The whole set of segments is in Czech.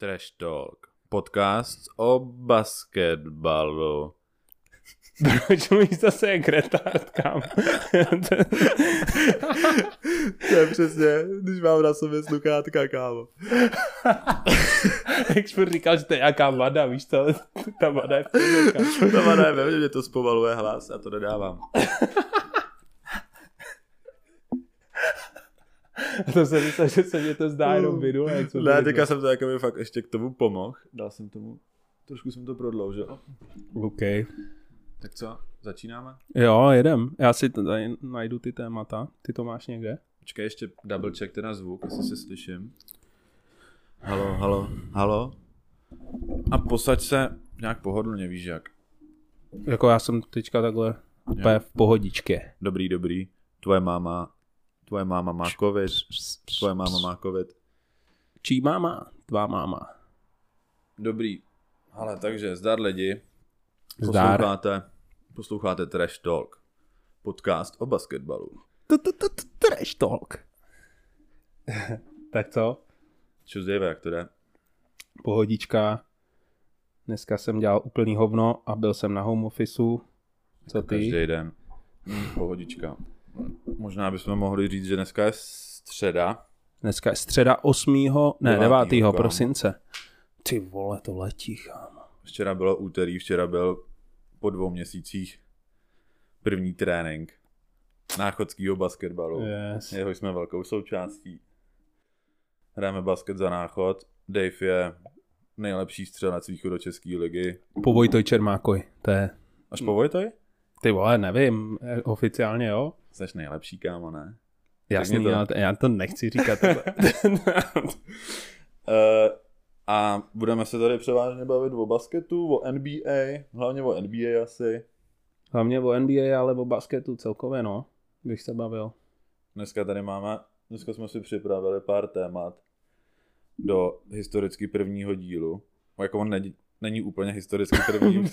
Trash Talk. Podcast o basketbalu. Proč mluvíš zase jak retard, kam? to je přesně, když mám na sobě sluchátka, kámo. jak jsi říkal, že to je nějaká vada, víš to? Ta vada je v Ta vada je ve mně, že to zpomaluje hlas a to nedávám. A to jsem myslel, že se mě to zdá jenom minule. Co ne, teďka jsem to jako mi fakt ještě k tomu pomohl. Dal jsem tomu, trošku jsem to prodloužil. OK. Tak co, začínáme? Jo, jedem. Já si tady najdu ty témata. Ty to máš někde? Počkej, ještě double check teda zvuk, jestli se slyším. Halo, halo, halo. A posaď se nějak pohodlně, víš jak. Jako já jsem teďka takhle úplně v pohodičke. Dobrý, dobrý. Tvoje máma, tvoje máma má covid. Tvoje máma má covid. Čí máma? Tvá máma. Dobrý. Ale takže zdar lidi. Zdar. Posloucháte, posloucháte Trash Talk. Podcast o basketbalu. Trash talk. tak co? Čus Dave, jak to jde? Pohodička. Dneska jsem dělal úplný hovno a byl jsem na home officeu. Co ty? Každý den. Hm, pohodička. Možná bychom mohli říct, že dneska je středa. Dneska je středa 8. ne, 9. 9. kámo. prosince. Ty vole, to letí, kámo. Včera bylo úterý, včera byl po dvou měsících první trénink náchodského basketbalu. Yes. Jeho jsme velkou součástí. Hrajeme basket za náchod. Dave je nejlepší střelec východočeské ligy. Po Vojtoj Čermákoj. To je, Až po Vojtoj? ty vole, nevím, eh, oficiálně jo. Jsi nejlepší, kámo, ne? Jasný, to. já, to, já to nechci říkat. Uh, a budeme se tady převážně bavit o basketu, o NBA, hlavně o NBA asi. Hlavně o NBA, ale o basketu celkově, no. Bych se bavil. Dneska tady máme, dneska jsme si připravili pár témat do historicky prvního dílu. Jako on není, není úplně historicky první,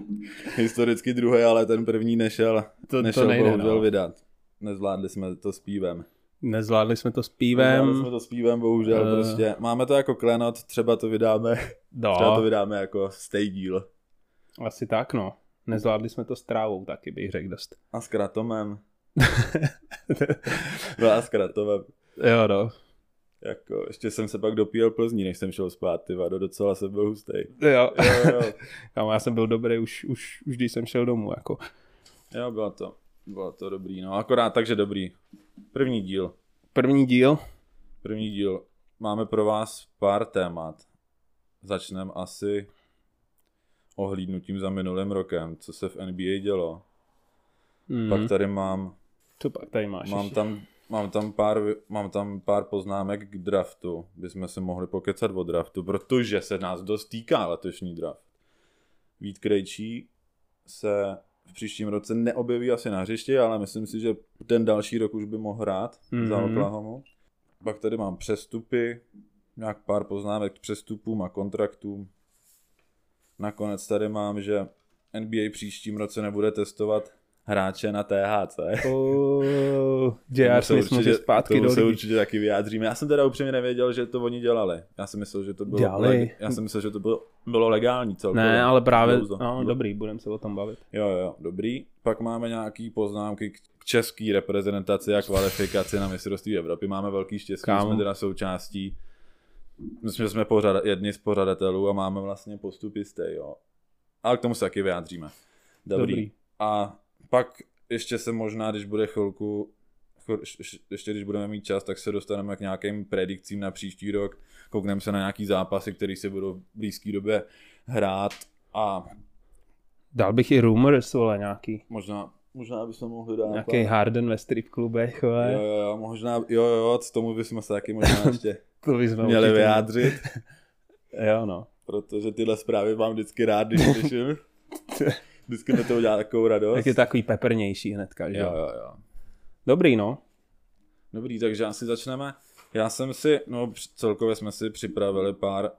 historicky druhý, ale ten první nešel, To- to nešel nejde, bohužel no. vydat. Nezvládli jsme to s pívem. Nezvládli jsme to s Nezvládli pívem. jsme to s pívem, bohužel, Eh. prostě. Máme to jako klenot, třeba to vydáme, třeba to No, vydáme jako stay díl. asi tak, no. Nezvládli jsme to s trávou taky, bych řekl dost. A s kratomem. No a s kratomem. jo, no. Jako, ještě jsem se pak dopíjel Plzní, než jsem šel spát, ty vado, docela jsem byl hustej. Jo, Jo, jo, Kámo, já jsem byl dobrý už, už, už když jsem šel domů, jako. jo, bylo to, bylo to dobrý, no akorát takže dobrý. První díl, První díl, první díl. Máme pro vás pár témat. Začneme asi ohlídnutím za minulým rokem, co se v NBA dělo. mm, Pak tady mám co pak tady máš? Mám ještě? tam, mám, tam pár, mám tam pár poznámek k draftu, bychom se mohli pokecat o draftu, protože se nás dost týká letošní draft. Vít Krejčí se v příštím roce neobjeví asi na hřišti, ale myslím si, že ten další rok už by mohl hrát mm-hmm. za Mhm. Oklahomu. Pak tady mám přestupy, nějak pár poznámek k přestupům a kontraktům. Nakonec tady mám, že NBA příštím roce nebude testovat hráče na THC. Oh, JR se Smith může zpátky do se určitě taky vyjádříme. Já jsem teda upřímně nevěděl, že to oni dělali. Já jsem myslel, že to bylo, Dělali. já jsem myslel, že to bylo, bylo legální celkově. Ne, ale právě, no dobrý, budeme se o tom bavit. Jo, jo, dobrý. Pak máme nějaký poznámky k české reprezentaci a kvalifikaci na mistrovství Evropy. Máme velký štěstí, Kámo. jsme teda součástí. Myslím, že jsme pořada, jedni z pořadatelů a máme vlastně postup jistý, jo. Ale k tomu se taky vyjádříme. Dobrý. Dobrý. A pak ještě se možná, když bude chvilku, ještě když budeme mít čas, tak se dostaneme k nějakým predikcím na příští rok. Koukneme se na nějaký zápasy, které se budou v blízké době hrát a Dal bych i rumors, vole, nějaký. možná, možná bychom mohli dát Nějaký Harden ve strip klubech, vole. Jo, jo, jo, možná, jo, jo, jo, k tomu bychom se taky možná ještě To bychom měli určitě- vyjádřit, Jo, no. protože tyhle zprávy mám vždycky rád, když slyším. Vždycky mi to udělá takovou radost. Tak je takový peprnější hnedka, že Jo, jo, jo. Dobrý, no. Dobrý, takže asi začneme. Já jsem si, no celkově jsme si připravili pár,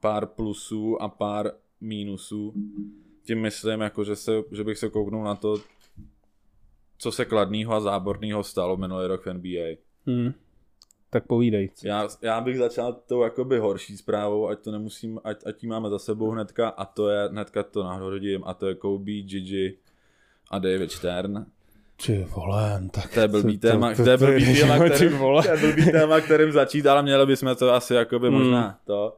pár plusů a pár mínusů. Tím myslím, jako, že, se, že bych se kouknul na to, co se kladného a záborného stalo minulý rok v NBA. Hmm. Tak povídej. Já, já bych začal tou jakoby horší zprávou, ať to nemusím, ať, ať tím máme za sebou hnedka a to je, hnedka to nahodím a to je Kobe, Gigi a David Stern. Ty vole, tak To je blbý téma, to je blbý téma, kterým, to je blbý téma, kterým začít, ale měli bychom to asi jakoby Hmm. možná to,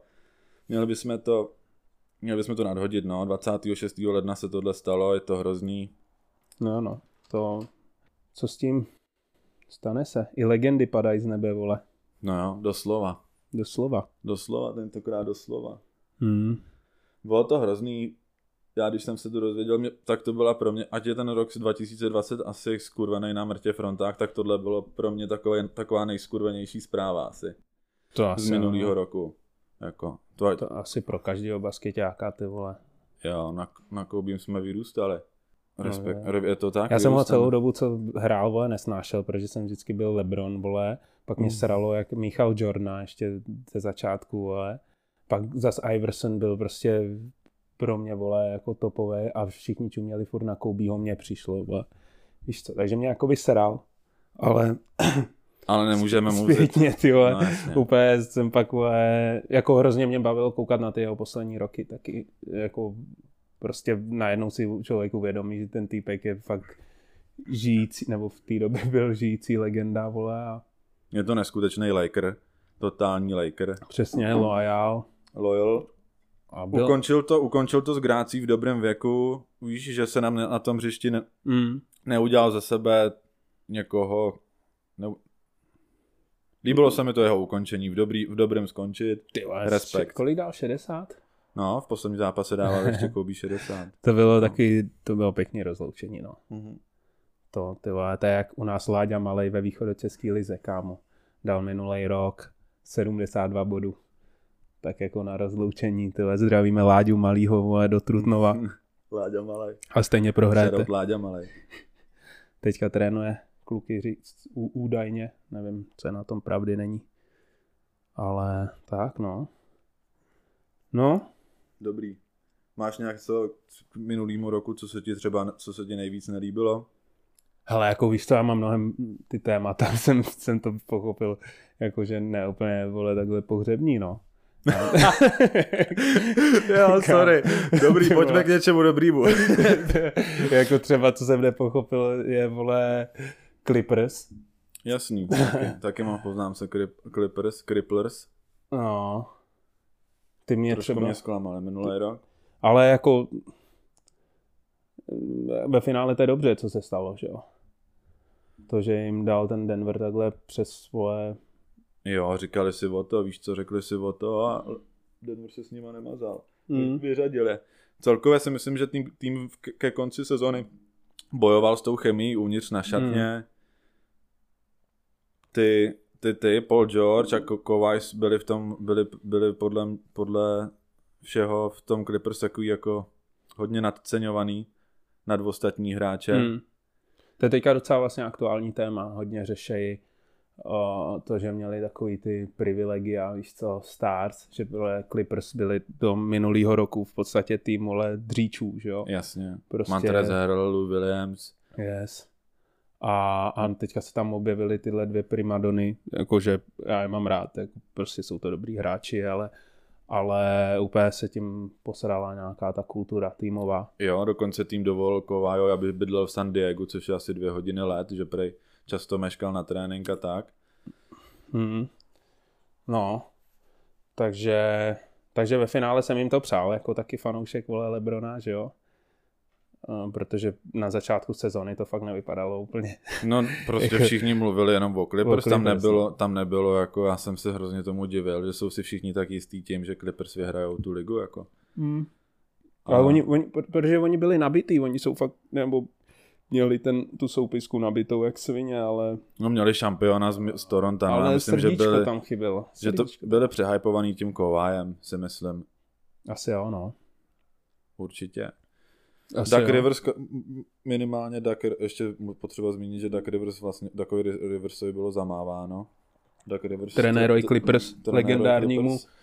měli bychom to, měli bychom to nadhodit, no, 26. ledna se tohle stalo, je to hrozný, No, no, to, co s tím stane se? I legendy padají z nebe, vole. no jo, doslova, Doslova. doslova, tentokrát doslova. Hmm. Bylo to hrozný, já když jsem se to dozvěděl, mě, tak to byla pro mě, ať je ten rok 2020 asi skurvený na mrtě frontách, tak tohle bylo pro mě takové, taková nejskurvenější zpráva asi To z asi, minulého no. roku. Jako, to, To asi pro každého basketáka, ty vole. jo, na, na Koubím jsme vyrůstali. Respekt, No, no, je to tak? Já jsem ho celou dobu, co hrál, vole, nesnášel, protože jsem vždycky byl Lebron, vole. Pak mě Mm. sralo, jak Michal Jordan ještě ze začátku, vole. Pak zas Iverson byl prostě pro mě, vole, jako topové a všichni čuměli furt na Kobeho, mně přišlo, vole. Víš co, takže mě jako seral, ale Ale nemůžeme mu zpětně, ty vole. No, jasně. Úplně jsem pak, vole, jako hrozně mě bavilo koukat na ty jeho poslední roky, taky jako prostě najednou si člověk uvědomí, že ten týpek je fakt žijící, nebo v té době byl žijící legenda, vole, a Je to neskutečný Laker, totální Laker. přesně loyal. Loyal. A byl, Ukončil to, ukončil to s grácí v dobrém věku. Víš, že se nám na tom hřišti ne, mm, neudělal ze sebe někoho... Ne... Líbilo se mi to jeho ukončení, v, dobrý, v dobrém skončit. ty vole, respekt. Kolik dál, 60? No, v posledním zápase dával ještě Kobe 60. To bylo taky, to bylo pěkně rozloučení, no. Mhm. To, ty vole, to je jak u nás Láďa Malej ve východočeský lize, kámo. Dal minulý rok 72 bodů. Tak jako na rozloučení, ty vole, zdravíme Láďu Malýho, vole, do Trutnova. Láďa Malej. A stejně prohrajete. Láďa Malej. Teďka trénuje kluky říct ú- údajně, nevím, co je na tom pravdy není. Ale tak, no. No, Dobrý. Máš nějak co k minulýmu roku, co se ti třeba, co se ti nejvíc nelíbilo? hele, jako víš co, já mám mnohem ty témata, jsem, jsem to pochopil, jakože ne úplně, vole, takhle pohřební, no. jo, sorry. Dobrý, pojďme k něčemu dobrýmu. jako třeba, co jsem nepochopil, je, vole, Clippers. Jasný, taky, taky mám poznám se Crip, Clippers, Cripplers. No. Ty mě Trošku třeba... mě zklamali minulý rok. Ale jako ve finále to je dobře, co se stalo, že jo. To, že jim dal ten Denver takhle přes svoje... Jo, říkali si o to, víš co, řekli si o to a Denver se s nima nemazal. Mm. Vyřadili. Celkově si myslím, že tým, tým ke konci sezony bojoval s tou chemií uvnitř na šatně. Mm. Ty, ty, ty, Paul George a Ko- Kawhi byli v tom, byli, byli podle, podle všeho v tom Clippers takový jako hodně nadceňovaný nad ostatní hráče. Mm. To je teďka docela vlastně aktuální téma. Hodně řešejí o, to, že měli takový ty privilegia, víš co, Stars, že byly Clippers byli do minulého roku v podstatě tým vole dříčů, že jo. Jasně. Prostě- Montrezl Williams. Yes. A, a teďka se tam objevily tyhle dvě primadony, jakože já je mám rád, jako prostě jsou to dobrý hráči, ale, ale úplně se tím posrala nějaká ta kultura týmová. Jo, dokonce tým dovolil Kovájo, aby bydlel v San Diego, což je asi dvě hodiny let, že prej často meškal na trénink a tak. Hmm. No, takže, takže ve finále jsem jim to přál, jako taky fanoušek vole Lebrona, že jo. A Protože na začátku sezony to fakt nevypadalo úplně. No, prostě Jako- všichni mluvili jenom o Clippers, O tam nebylo, no. tam nebylo, jako já jsem se hrozně tomu divil, že jsou si všichni tak jistý tím, že Clippers vyhrajou tu ligu, jako. Hmm. Ale oni, oni, protože oni byli nabitý, oni jsou fakt, nebo měli ten, tu soupisku nabitou jak svině, ale, No měli šampiona z, z Toronto, no, ale myslím, že srdíčko byli, tam chybělo. že to Srdíčko. byli přehypovaný tím Kovájem, si myslím, Asi jo, no. určitě. Asi Duck jo. Rivers, minimálně Duck, ještě potřeba zmínit, že Duck Rivers vlastně, Duckovi Ri- Riversovi bylo zamáváno. Duck Rivers, Trenér Roy t- Clippers, legendárnímu Clippers,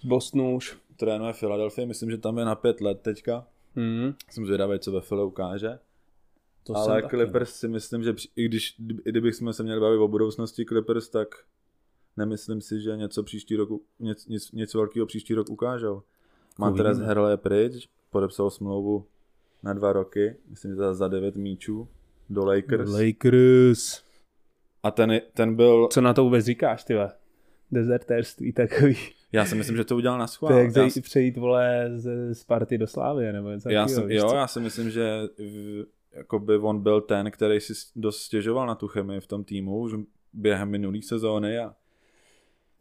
z Bostonu už. Trénuje Philadelphia, myslím, že tam je na pět let teďka. Hmm. Jsem zvědavý, co ve Philly ukáže. To Ale jsem taky, Clippers si myslím, že při- i když, i kdybychom se měli bavit o budoucnosti Clippers, tak nemyslím si, že něco příští rok, něco, něco, něco velkého příští rok ukážou. Montrez Harrell je pryč, podepsal smlouvu na dva roky, myslím, že za- za devět míčů do Lakers. Lakers. A ten, ten byl, Co na to vůbec říkáš, ty? Dezertérství takový. já si myslím, že to udělal na To schvál. je jak Já, zej- přejít, vole, z Sparty do Slávy, nebo něco já, takového, jsem, víš jo, co? já si myslím, že v, jakoby on byl ten, který si dost stěžoval na tu chemii v tom týmu už během minulé sezóny a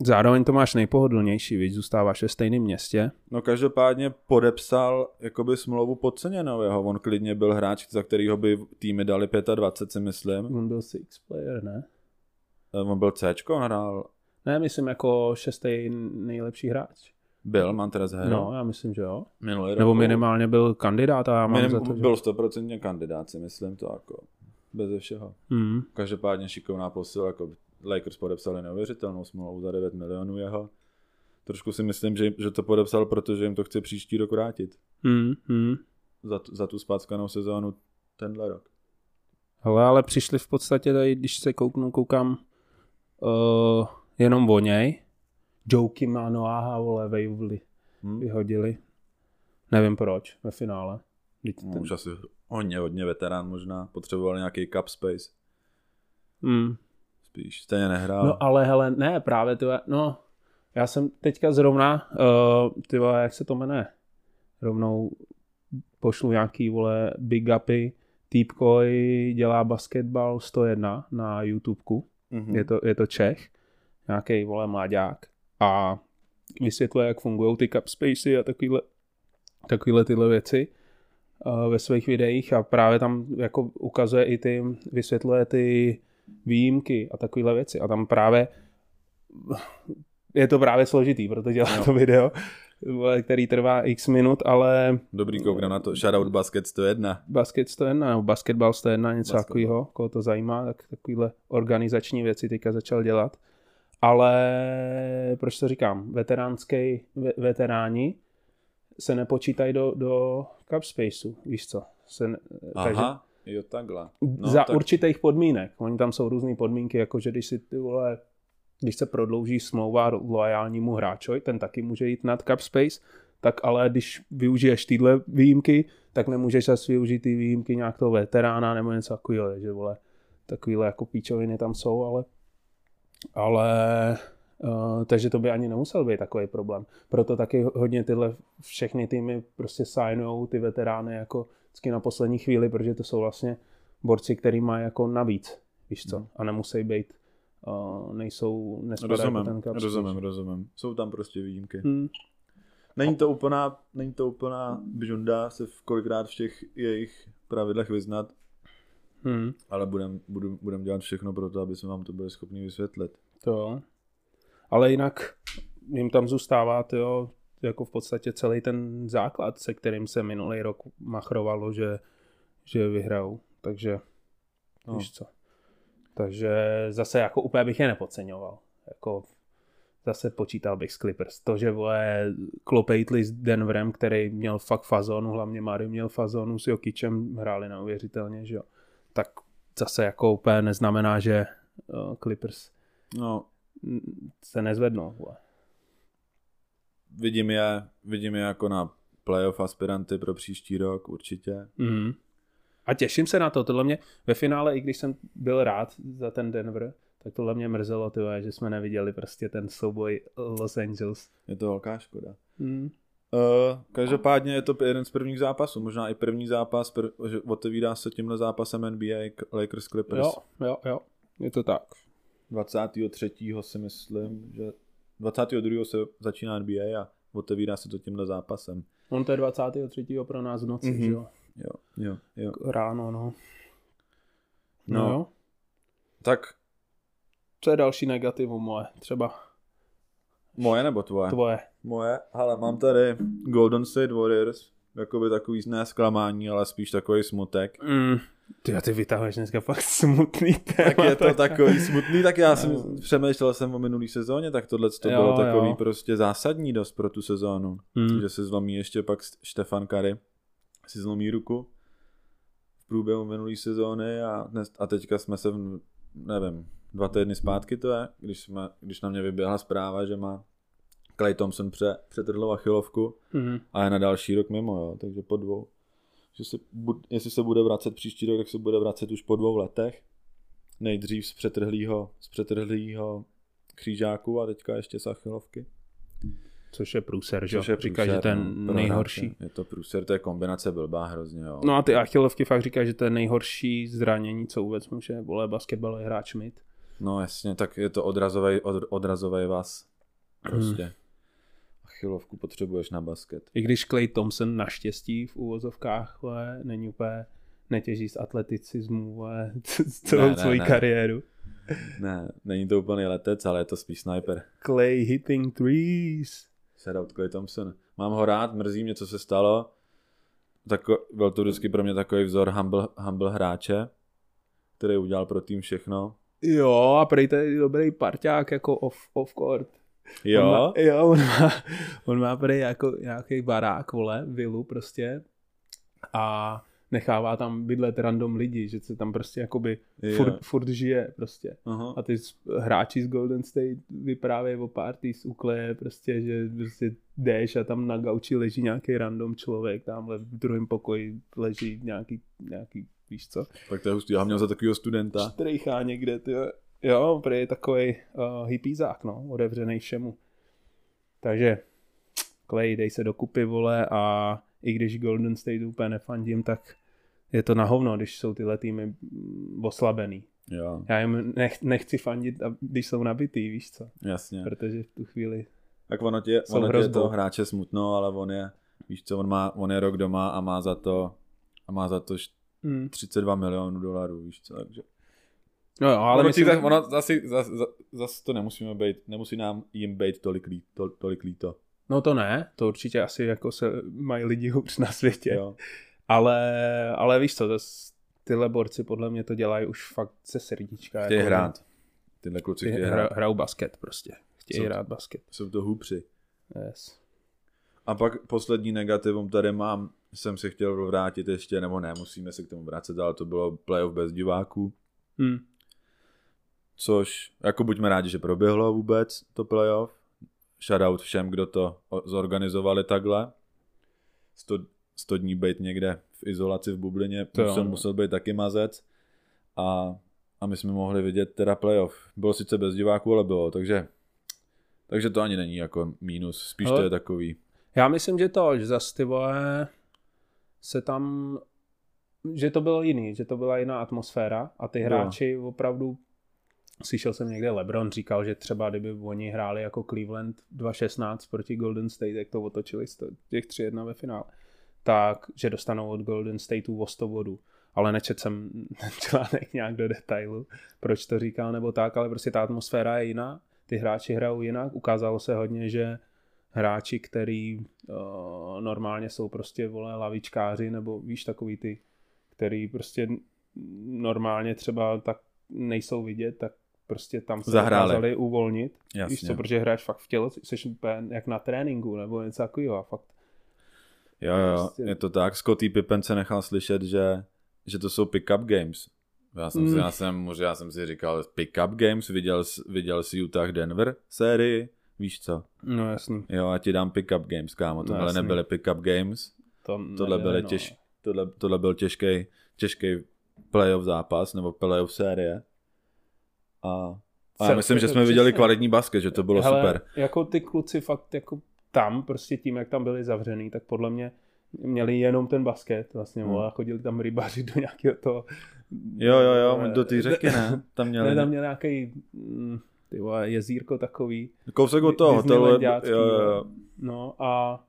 Zároveň to máš nejpohodlnější, víc zůstáváš ve stejném městě. No každopádně podepsal jakoby smlouvu podceněnou jeho. On klidně byl hráč, za kterýho by týmy dali 25, si myslím. On byl six player, ne? Eh, On byl C, on hrál. Ne, myslím jako šestý nejlepší hráč. Byl Montrez Harrell. No, já myslím, že jo. minulý rok. Nebo minimálně byl kandidát a já mám Minim, za to, že... byl 100% kandidát, si myslím to jako. Bez všeho. Hmm. Každopádně šikovná posila, jako Lakers podepsali neuvěřitelnou smlouvu za 9 milionů jeho. Trošku si myslím, že, že to podepsal, protože jim to chce příští rok vrátit. Hmm. Hmm. Za, tu- za tu spackanou sezónu tenhle rok. Hele, ale přišli v podstatě tady, když se kouknu, koukám uh, jenom o něj. Joky má Noáha, vole, vejvli, Hm? vyhodili. Nevím proč, ve finále. Vždyť No, ten- už asi hodně, hodně veterán možná. Potřeboval nějaký cup space. Hmm. Spíš. Stejně nehrál. No ale hele, ne, právě ty, no, já jsem teďka zrovna, uh, ty vole, jak se to jmenuje, rovnou pošlu nějaký, vole, big upy, týpkoj dělá basketbal 101 na YouTubeku, Mhm. je to, je to Čech, nějaký, vole, mláďák. A vysvětluje, jak fungují ty cup spacey a takovýhle, takovýhle tyhle věci uh, ve svých videích. A právě tam jako ukazuje i ty, vysvětluje ty výjimky a takovéhle věci a tam právě je to právě složitý, proto dělá Jo. to video, který trvá x minut, ale Dobrý koukna na to. Shoutout Basket 101. basket 101 nebo basketbal 101, něco takového, koho to zajímá, tak takovýhle organizační věci teďka začal dělat. Ale proč to říkám? Veteránský, ve, veteráni se nepočítají do, do cup spaceu, víš co? Se, ne- takže Aha, jo takhle. no, za tak, určitých podmínek. Oni tam jsou různé podmínky, jako že když si ty vole, když se prodlouží smlouva loajálnímu hráčovi, ten taky může jít nad cap space, tak ale když využiješ tyhle výjimky, tak nemůžeš zase využít ty výjimky nějak toho veterána nebo něco takového, že vole, takovýhle jako píčoviny tam jsou, ale ale uh, takže to by ani nemusel být takový problém. Proto taky hodně tyhle všechny týmy prostě signujou ty veterány jako vždycky na poslední chvíli, protože to jsou vlastně borci, který mají jako navíc, víš co, a nemusí být, uh, nejsou, nespadají rozumím, pod ten space. rozumím, rozumím. Jsou tam prostě výjimky. Hmm. Není to úplná, není to úplná bžunda se v kolikrát v těch jejich pravidlech vyznat, Hmm. ale budem, budu, budem dělat všechno pro to, aby jsme vám to byli schopni vysvětlit. To jo. Ale jinak jim tam zůstává tyjo, jako v podstatě celý ten základ, se kterým se minulý rok machrovalo, že, že vyhrajou. Takže No. víš co. Takže zase jako úplně bych je nepodceňoval. Jako zase počítal bych s Clippers. To, že vole klopejtli s Denverem, který měl fakt fazonu, hlavně Mary měl fazonu s Jokičem, hráli neuvěřitelně, že jo. Tak zase jako úplně neznamená, že uh, Clippers No, se nezvednou. Vole. Vidím je, vidím je jako na playoff aspiranty pro příští rok určitě. Mm. A těším se na to. Tohle mě ve finále, i když jsem byl rád za ten Denver, tak tohle mě mrzelo, ty vole, že jsme neviděli prostě ten souboj Los Angeles. Je to velká škoda. Mm. Uh, každopádně je to jeden z prvních zápasů, možná i první zápas, pr- že otevírá se tímhle zápasem NBA Lakers Clippers. Jo, jo, jo. Je to tak. 23. si myslím, že 22. se začíná NBA a otevírá se to tímhle zápasem. On to je 23. pro nás v noci, Mhm. mm-hmm. jo. Jo, jo, jo. Ráno, no. No. No, jo. Tak Co je další negativum moje? Třeba moje nebo tvoje? tvoje. Moje, ale mám tady Golden State Warriors, jakoby takový ne zklamání, ale spíš takový smutek. Mm. Ty, a ty vytahuješ dneska fakt smutný téma. Tak je to takový smutný, tak já jsem přemýšlel jsem o minulý sezóně, tak tohle to Jo, bylo takový jo. prostě zásadní dost pro tu sezónu. Mm. Že se zlomí ještě pak Štefan Kary, si zlomí ruku v průběhu minulý sezóny a, dnes, a teďka jsme se v, nevím, dva týdny zpátky to je, když, jsme, když na mě vyběhla zpráva, že má Clay Thompson pře, přetrhlou achilovku Mhm. a je na další rok mimo, jo, takže po dvou. Že se, jestli se bude vracet příští rok, tak se bude vracet už po dvou letech. Nejdřív z přetrhlýho, z přetrhlýho křížáku a teďka ještě z achilovky. Což je průser, že? Což je Říká, že průser, ten no, nejhorší. Je to průser, to je kombinace blbá hrozně, jo. No a ty achilovky fakt říká, že to je nejhorší zranění, co vůbec může, vole, basketbalový hráč mít. No jasně, tak je to odrazový, od, odrazový vás. Prostě. Achilovku potřebuješ na basket. I když Clay Thompson naštěstí v úvozovkách vole, není úplně netěží z atleticismu vole, celou Ne, ne, svoji ne. kariéru. Ne, není to úplně letec, ale je to spíš sniper. Clay hitting threes. Shoutout Clay Thompson. Mám ho rád, mrzí mě, co se stalo. Tako, byl to vždycky pro mě takový vzor humble, humble hráče, který udělal pro tým všechno. Jo, a prej to je dobrý parťák jako off, off court. On Jo, má, jo, on má, on má prej jako nějaký barák, vole, vilu prostě a nechává tam bydlet random lidi, že se tam prostě jakoby furt, furt žije prostě. Aha. A ty hráči z Golden State vyprávějí o party z Ukleje, prostě, že prostě jdeš a tam na gauči leží nějaký random člověk, tamhle v druhém pokoji leží nějaký, nějaký víš co, Tak to je hustý, já měl za takového studenta. štrejchá někde, ty jo, prý je takový uh, hippízák, no, otevřený všemu. Takže Clay, dej se dokupy, vole, a i když Golden State úplně nefandím, tak je to na hovno, když jsou tyhle týmy mm, oslabený. Jo, Já jim nech, nechci fandit, když jsou nabitý, víš co? jasně. Protože v tu chvíli... Tak ono tě, ono tě to hráče smutno, ale on je, víš co, on, má, on je rok doma a má za to, a má za to š- Mm. 32 milionů dolarů, víš co, takže. No jo, ale ono, myslím, tak, ono zase, zase, zase to nemusíme být, nemusí nám jim být tolik, lí, to, tolik líto. No to ne, to určitě asi jako se mají lidi hůř na světě. Jo. Ale, ale víš co, zas tyhle borci podle mě to dělají už fakt se srdíčka. Chtějí jako, hrát. Tyhle kluci Ty chtějí hra, hrát. hrajou basket prostě. Chtějí Co- hrát basket. Jsou to hupři. Yes. A pak poslední negativum tady mám, jsem si chtěl vrátit ještě, nebo ne, musíme se k tomu vracet, ale to bylo playoff bez diváků, Hmm. Což jako buďme rádi, že proběhlo vůbec to playoff. Shoutout všem, kdo to zorganizovali takhle. 100, 100 dní být někde v izolaci v bublině, To musel, no. musel být taky mazec. A, a my jsme mohli vidět teda playoff. Bylo sice bez diváků, ale bylo, takže takže to ani není jako mínus, spíš Ale- to je takový. Já myslím, že to, že zas ty vole se tam, že to bylo jiný, že to byla jiná atmosféra a ty hráči opravdu, slyšel jsem někde LeBron říkal, že třeba kdyby oni hráli jako Cleveland 2.16 proti Golden State, jak to otočili těch 3-1 ve finále, tak, že dostanou od Golden Stateu o 100 bodů. Ale nečet jsem článek nějak do detailu, proč to říkal nebo tak, ale prostě ta atmosféra je jiná, ty hráči hrajou jinak, ukázalo se hodně, že hráči, který uh, normálně jsou prostě vole lavičkáři, nebo víš takový ty, který prostě normálně třeba tak nejsou vidět, tak prostě tam se Zahráli. dokázali uvolnit. Jasně. Víš co, protože hraješ fakt v tělo, jsi jak na tréninku, nebo něco takového a fakt. Jo, jo, Prostě- je to tak. Scotty Pippen se nechal slyšet, že, že to jsou pick-up games. Já jsem, si, Mm. já, jsem, možná já jsem si říkal, pick-up games, viděl, jsi- viděl jsi Utah Denver sérii, víš co? No jasný. Jo, já ti dám pick-up games, kámo, tohle jasný. nebyly pick-up games, To tohle, byly no. těž, tohle, tohle byl těžký, těžký playoff zápas, nebo playoff série. A, a já myslím, že jsme viděli přesně. kvalitní basket, že to bylo Hele, super. jako ty kluci fakt jako tam, prostě tím, jak tam byli zavřený, tak podle mě měli jenom ten basket vlastně, Hmm. a chodili tam rybaři do nějakého toho... Jo, jo, jo, do té řeky, ne? Tam měli Ne, tam měl nějaký mm, ty vole, jezírko takový. kousek od toho, Disneylandiácký, jo, jo, jo. No a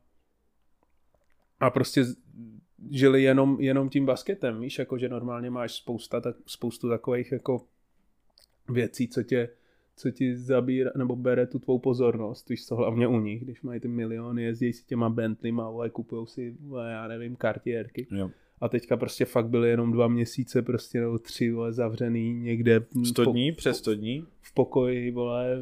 a prostě žili jenom, jenom tím basketem, víš, jako že normálně máš spousta, tak, spoustu takových jako věcí, co tě, co ti zabírá, nebo bere tu tvou pozornost, víš co, hlavně u nich, když mají ty miliony, jezdí si těma Bentleyma, vole, kupujou si, já nevím, kartierky. jo. A teďka prostě fakt byly jenom dva měsíce, prostě nebo tři, vole, zavřený někde. v 100 po- dní, přes 100 dní? v pokoji, vole,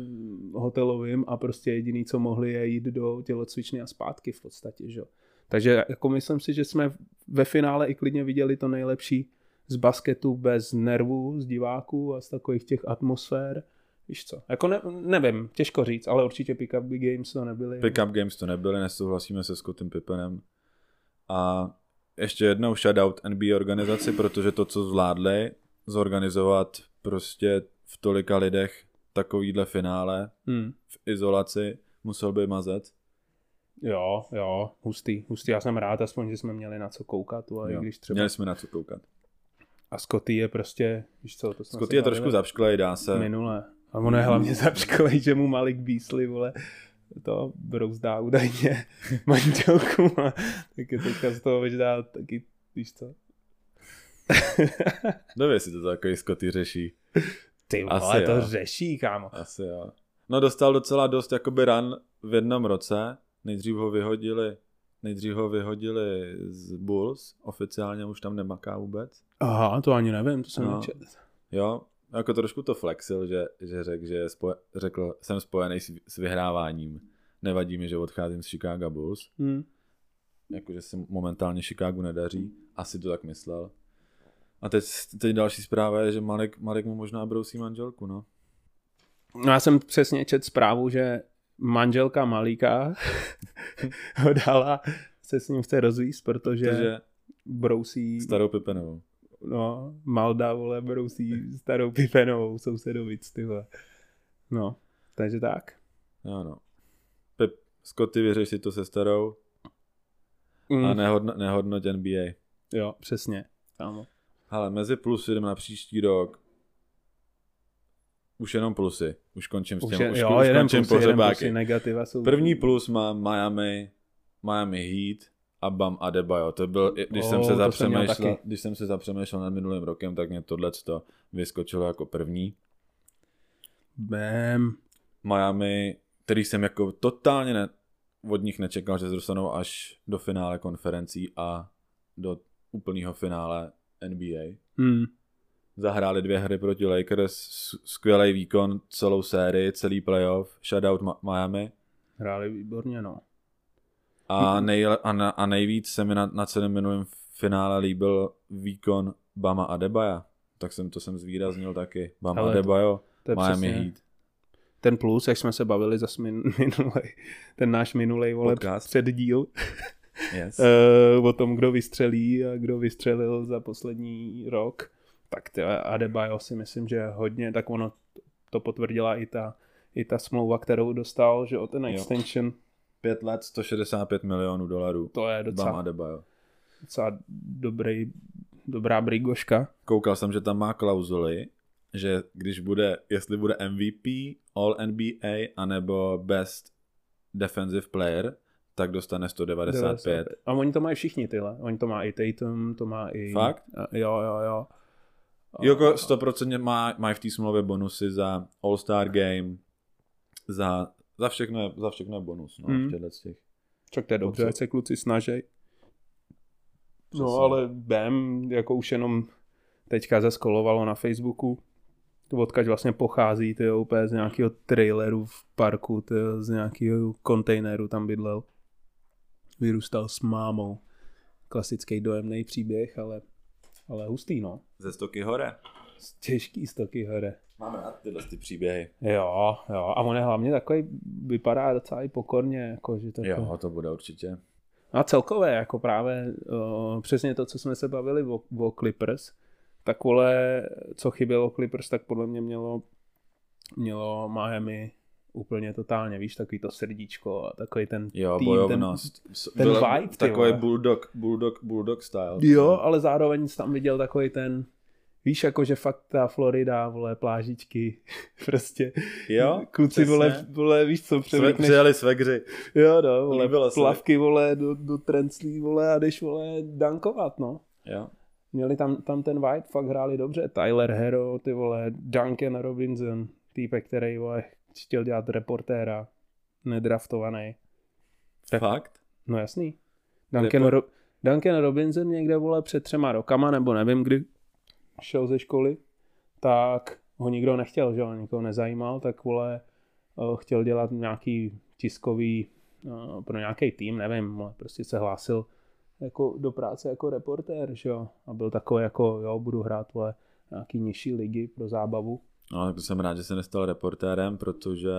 hotelovým a prostě jediný, co mohli, je jít do tělocvičny a zpátky v podstatě, že jo. Takže jako myslím si, že jsme ve finále i klidně viděli to nejlepší z basketu bez nervů, z diváků a z takových těch atmosfér. Víš co, jako ne, nevím, těžko říct, ale určitě pick-up games to nebyly. Pick-up games to nebyly, nesouhlasíme se Scottem Pippenem. A ještě jednou shoutout NBA organizaci, protože to, co zvládli, zorganizovat prostě v tolika lidech takovýhle finále Hmm. v izolaci, musel by mazet. Jo, jo, hustý, hustý. Já jsem rád, aspoň, že jsme měli na co koukat, i Jo. když třeba... Měli jsme na co koukat. A Scotty je prostě, víš co, to Scotty je trošku zapšklej, dá se. Minule. A on je hlavně zapškolej, že mu Malik Beasley, vole, to brouzdá údajně manželku a tak je teďka z toho vyždá taky, víš co. Kdo si to takový Scotty řeší? Ty Asi vole, to jo. řeší, kámo. Asi jo. No dostal docela dost jakoby ran v jednom roce. Nejdřív ho vyhodili nejdřív ho vyhodili z Bulls, oficiálně už tam nemaká vůbec. Aha, to ani nevím, to jsem No. no. nečet. Jo, jako trošku to flexil, že, že řekl, že je spoje, řekl, jsem spojený s, s vyhráváním. Nevadí mi, že odcházím z Chicago Bulls. Hm. Jakože se momentálně Chicago nedaří. Asi to tak myslel. A teď, teď další zpráva je, že Malik, Malik mu možná brousí manželku, no. No já jsem přesně čet zprávu, že manželka Malíka ho dala, se s ním chce rozvíst, protože Takže brousí, starou Pipenovou. no, Malda, vole, brousí starou Pipenovou sousedovic, ty vole. No, takže tak. Jo, no. Pip, Scotty, vyřeš si to se starou Mm. a nehodno, nehodnoť NBA. Jo, přesně. Kámo. Ale mezi plusy jdeme na příští rok. Už jenom plusy. Už končím s Už těm. je, už, jo, už jeden končím plus, jeden pohřebáky. plus, negativa jsou... První plus má Miami, Miami Heat a Bam Adebayo. To byl, když, O, jsem se zapřemýšlel, když jsem se zapřemýšlel nad minulým rokem, tak mě tohle vyskočilo jako první. Bam. Miami, který jsem jako totálně ne, od nich nečekal, že se dostanou až do finále konferencí a do úplného finále NBA. Hmm. Zahráli dvě hry proti Lakers, skvělý výkon, celou sérii, celý playoff, shutout Ma- Miami. Hráli výborně, no. A, nej, a, na, a nejvíc se mi na, na celém minulém finále líbil výkon Bama Adebayo. Tak jsem to jsem zvýraznil taky. Bama Ale Adebayo, To je Miami přesně Heat. ten plus, jak jsme se bavili zase min, minulej, ten náš minulej vole Podcast. předdíl Yes. uh, o tom, kdo vystřelí a kdo vystřelil za poslední rok, tak ty Adebayo si myslím, že hodně, tak ono to potvrdila i ta, i ta smlouva, kterou dostal, že o ten Jo. extension, Pět let, 165 milionů dolarů. to je Bam docela, Adebayo. docela dobrý, dobrá brigoška. Koukal jsem, že tam má klauzuly, že když bude, jestli bude MVP, All NBA, anebo Best Defensive Player, tak dostane 195. A oni to mají všichni tyhle. Oni to má i Tatum, to má i... Fakt? A, jo, jo, jo. Jako 100% má, mají v té smlouvě bonusy za All-Star Game, za, za, všechno, je, za všechno je bonus, no, Hmm. v těch. Čak to je dobře, ať se kluci snažej. No Přesně. ale BEM, jako už jenom teďka zeskolovalo na Facebooku, to odkaď vlastně pochází, ty úplně z nějakého traileru v parku, ty z nějakého kontejneru tam bydlel. Vyrůstal s mámou. Klasický dojemný příběh, ale, ale hustý, no. Ze Stoky hore. Těžký stoky hore. Máme rád tyhle ty příběhy. Jo, jo. A on je hlavně takový, vypadá docela i pokorně, jako, že to Jo, to bude určitě. A celkové, jako právě uh, přesně to, co jsme se bavili o, o Clippers, tak vole, co chybělo Clippers, tak podle mě mělo, mělo Miami úplně totálně, víš, takový to srdíčko a takový ten Jo, tým, bojovnost. ten Byla- vibe, Takový bulldog, bulldog, bulldog style. Ten, jo, ale zároveň jsi tam viděl takový ten, víš, jako že fakt ta Florida, vole, plážičky, prostě, Jo, kluci, přesně. vole, vole, víš co, Sve, převlíkneš přijeli svegři. Jo, no, vole, Líbilo se. plavky, vole, do, do trenclí, vole, a jdeš, vole, dankovat, no. Jo. Měli tam, tam ten vibe, fakt hráli dobře. Tyler Hero, ty vole, Duncan Robinson, týpek, který, vole, chtěl dělat reportéra, nedraftovaný. Tak- Fakt? No jasný. Duncan, Report- Ro- Duncan Robinson někde, vole, před třema rokama, nebo nevím, kdy šel ze školy, tak ho nikdo nechtěl, že jo, nikoho nezajímal, tak, vole, eh, chtěl dělat nějaký tiskový, eh, pro nějaký tým, nevím, prostě se hlásil jako do práce jako reportér, že jo. A byl takový jako, jo, budu hrát vole, nějaký nižší ligy pro zábavu. No, tak jsem rád, že se nestal reportérem, protože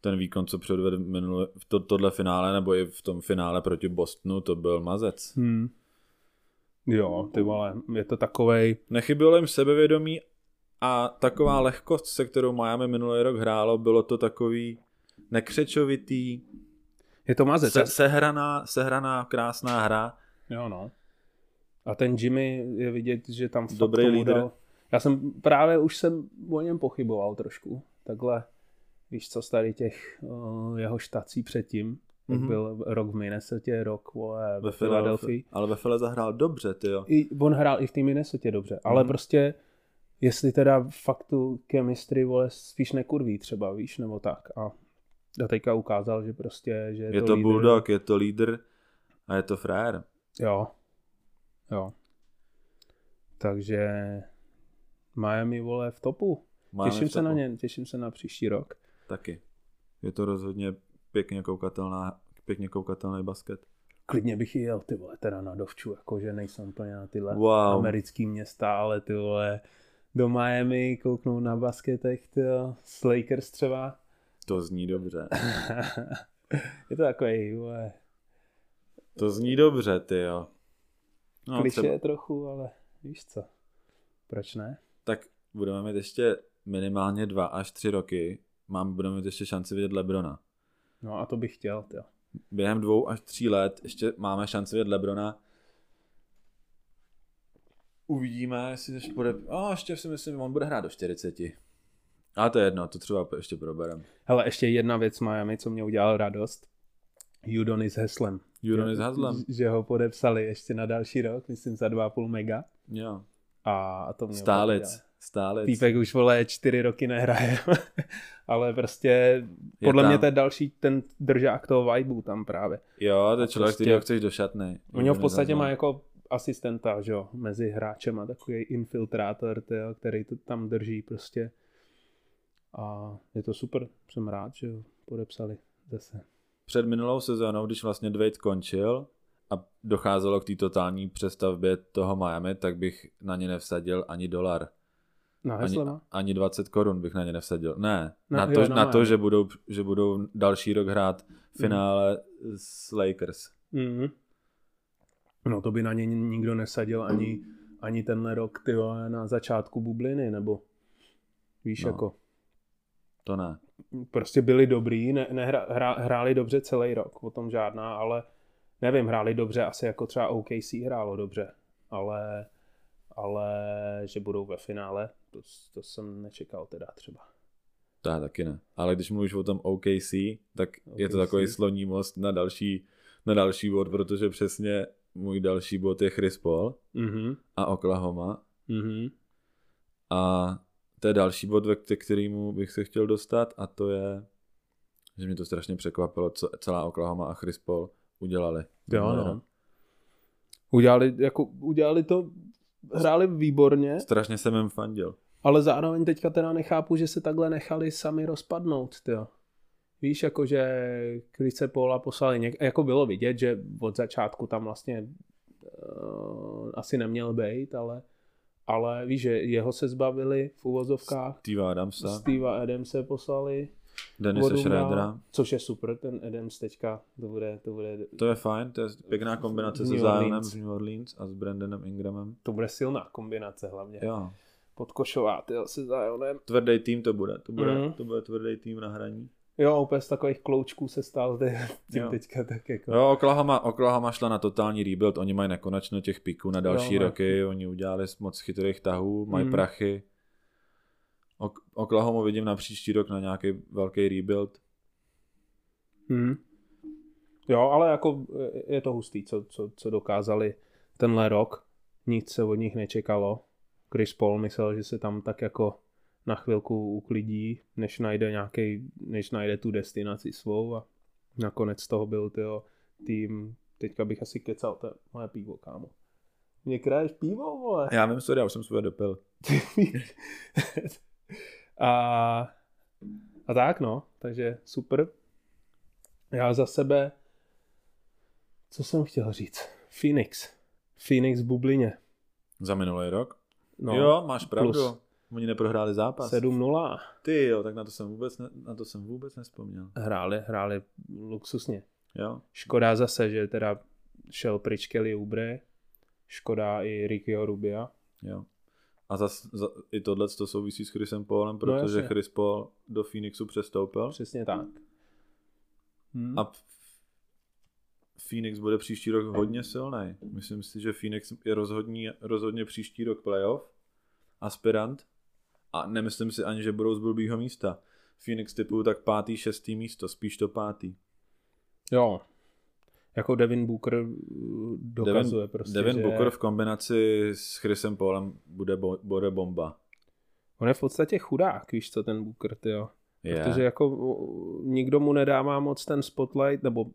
ten výkon, co předvedl minulé, v to, tohle finále, nebo i v tom finále proti Bostonu, to byl mazec. Hmm. Jo, ty vole, je to takovej... Nechybělo jim sebevědomí a taková lehkost, se kterou Miami minulý rok hrálo, bylo to takový nekřečovitý, Je to mazec. se, sehraná, sehraná, krásná hra. Jo, no. A ten Jimmy je vidět, že tam Dobrý lídr. dal- Já jsem právě už jsem o něm pochyboval trošku. Takhle, víš co, z tady těch uh, jeho štací předtím, Mhm. byl rok v Minnesota, rok vole, ve Philadelphii. Ale ve File zahrál dobře, ty jo. I, on hrál i v té Minnesota dobře, ale Mhm. prostě jestli teda fakt tu chemistry vole spíš nekurví třeba, víš, nebo tak. A a teďka ukázal, že prostě, že je, Je to, to lídr. bulldog, je to lídr a je to frér. Jo. Jo. Takže Miami vole v topu. Máme těším v se na topu. ně, těším se na příští rok. Taky. Je to rozhodně pěkně koukatelná, pěkně koukatelný basket. Klidně bych i jel ty vole teda na dovču, jakože nejsem úplně na tyhle Wow. americký města, ale ty vole do Miami kouknout na basketech ty jo, s Lakers třeba. To zní dobře. je to takový vole, To zní dobře, ty jo. no, No, kliše třeba, trochu, ale víš co, proč ne? Tak budeme mít ještě minimálně dva až tři roky. Mám, budeme mít ještě šanci vidět Lebrona. No a to bych chtěl, jo. Během dvou až tří let ještě máme šanci vidět Lebrona. Uvidíme, jestli ještě bude... A ještě si myslím, on bude hrát do 40. Ale to je jedno, to třeba ještě proberem. Hele, ještě jedna věc Miami, co mě udělal radost. Judony s heslem. Jurony s Hazlem. Že ho podepsali ještě na další rok, myslím za 2,5 mega. Jo. A to mě Stálic. Stálic. Týpek už vole čtyři roky nehraje, ale prostě Je podle tam- mě to je další ten držák toho vibe tam právě. Jo, to je člověk, prostě- který ho chceš do šatny. Oni ho v podstatě má jako asistenta, že jo, mezi hráčem a takový infiltrátor, tyjo, který to tam drží prostě. A je to super, jsem rád, že ho podepsali zase. Před minulou sezónou, když vlastně Dwade končil a docházelo k té totální přestavbě toho Miami, tak bych na ně nevsadil ani dolar. Na Ani, Heslema? ani 20 korun bych na ně nevsadil. Ne, Na- na, to, jo, na na to že, budou, že budou další rok hrát v finále s Lakers. Mhm. No to by na ně nikdo nesadil ani, ani tenhle rok ty na začátku bubliny, nebo víš, No. jako To ne. prostě byli dobrý, ne, nehra, hra, hráli dobře celý rok, o tom žádná, ale nevím, hráli dobře, asi jako třeba OKC hrálo dobře, ale, ale že budou ve finále, to, to jsem nečekal teda třeba. To já taky ne. Ale když mluvíš o tom OKC, tak je to OKC. takový sloní most na další, na další bod, protože přesně můj další bod je Chris Paul Mhm, a Oklahoma. mhm, A to je další bod, ve ke kterému bych se chtěl dostat a to je, že mě to strašně překvapilo, co celá Oklahoma a Chris Paul udělali. Jo no. Udělali, jako, udělali to, hráli výborně, Strašně jsem jim fandil. ale zároveň teďka teda nechápu, že se takhle nechali sami rozpadnout, tyjo. Víš, jako že Krice Paula poslali, něk- jako bylo vidět, že od začátku tam vlastně uh, asi neměl být, ale, ale víš, že jeho se zbavili v uvozovkách, Steve Adamsa, Steva Adamse poslali, Denise Schroedera. což je super, ten Adams teďka, to bude, to bude, To je fajn, to je pěkná kombinace se Zionem z New Orleans a s Brandonem Ingramem. to bude silná kombinace hlavně. Jo. Podkošová, tyjo, se Zionem. Tvrdý tým to bude, to bude, Mhm. to bude tvrdý tým na hraní. Jo, úplně z takových kloučků se stal zde tím Jo. teďka tak jako. Jo, Oklahoma, Oklahoma šla na totální rebuild, oni mají nekonečno těch piků na další Jo, roky, oni udělali moc chytrých tahů, mají Mhm. prachy. Ok- Oklahoma vidím na příští rok na nějaký velký rebuild. Hmm. Jo, ale jako je to hustý, co, co, co dokázali tenhle rok. Nic se od nich nečekalo. Chris Paul myslel, že se tam tak jako na chvilku uklidí, než najde nějaký, než najde tu destinaci svou a nakonec toho byl tyjo, tým, teďka bych asi kecal, to je moje pivo, kámo. Mě kraješ pivo, vole. Já vím, sorry, já už jsem svoje dopil. a, a tak no, takže super. Já za sebe Co jsem chtěl říct? Phoenix. Phoenix v bublině. Za minulý rok? No, jo, máš pravdu. plus. Oni neprohráli zápas. 7-0. Ty jo, tak na to jsem vůbec, ne, na to jsem vůbec nespomněl. Hráli, hráli luxusně. Jo. Škoda zase, že teda šel pryč Kelly Oubre. Škoda i Rickyho Rubia. Jo. A zas, za, i tohle to souvisí s Chrisem Paulem, protože jasně. Chris Paul do Phoenixu přestoupil. Přesně tak. Hmm. A Phoenix bude příští rok hodně silný. Myslím si, že Phoenix je rozhodně, rozhodně příští rok playoff, aspirant. A nemyslím si ani, že budou z blbýho místa. Phoenix typuju tak pátý, šestý místo, spíš to pátý. Jo. Jako Devin Booker uh, dokazuje Devin, prostě, Devin že Booker v kombinaci s Chrisem Paulem bude, bo, bude bomba. on je v podstatě chudák, víš co, ten Booker, tyjo. Je. Protože jako nikdo mu nedává moc ten spotlight, nebo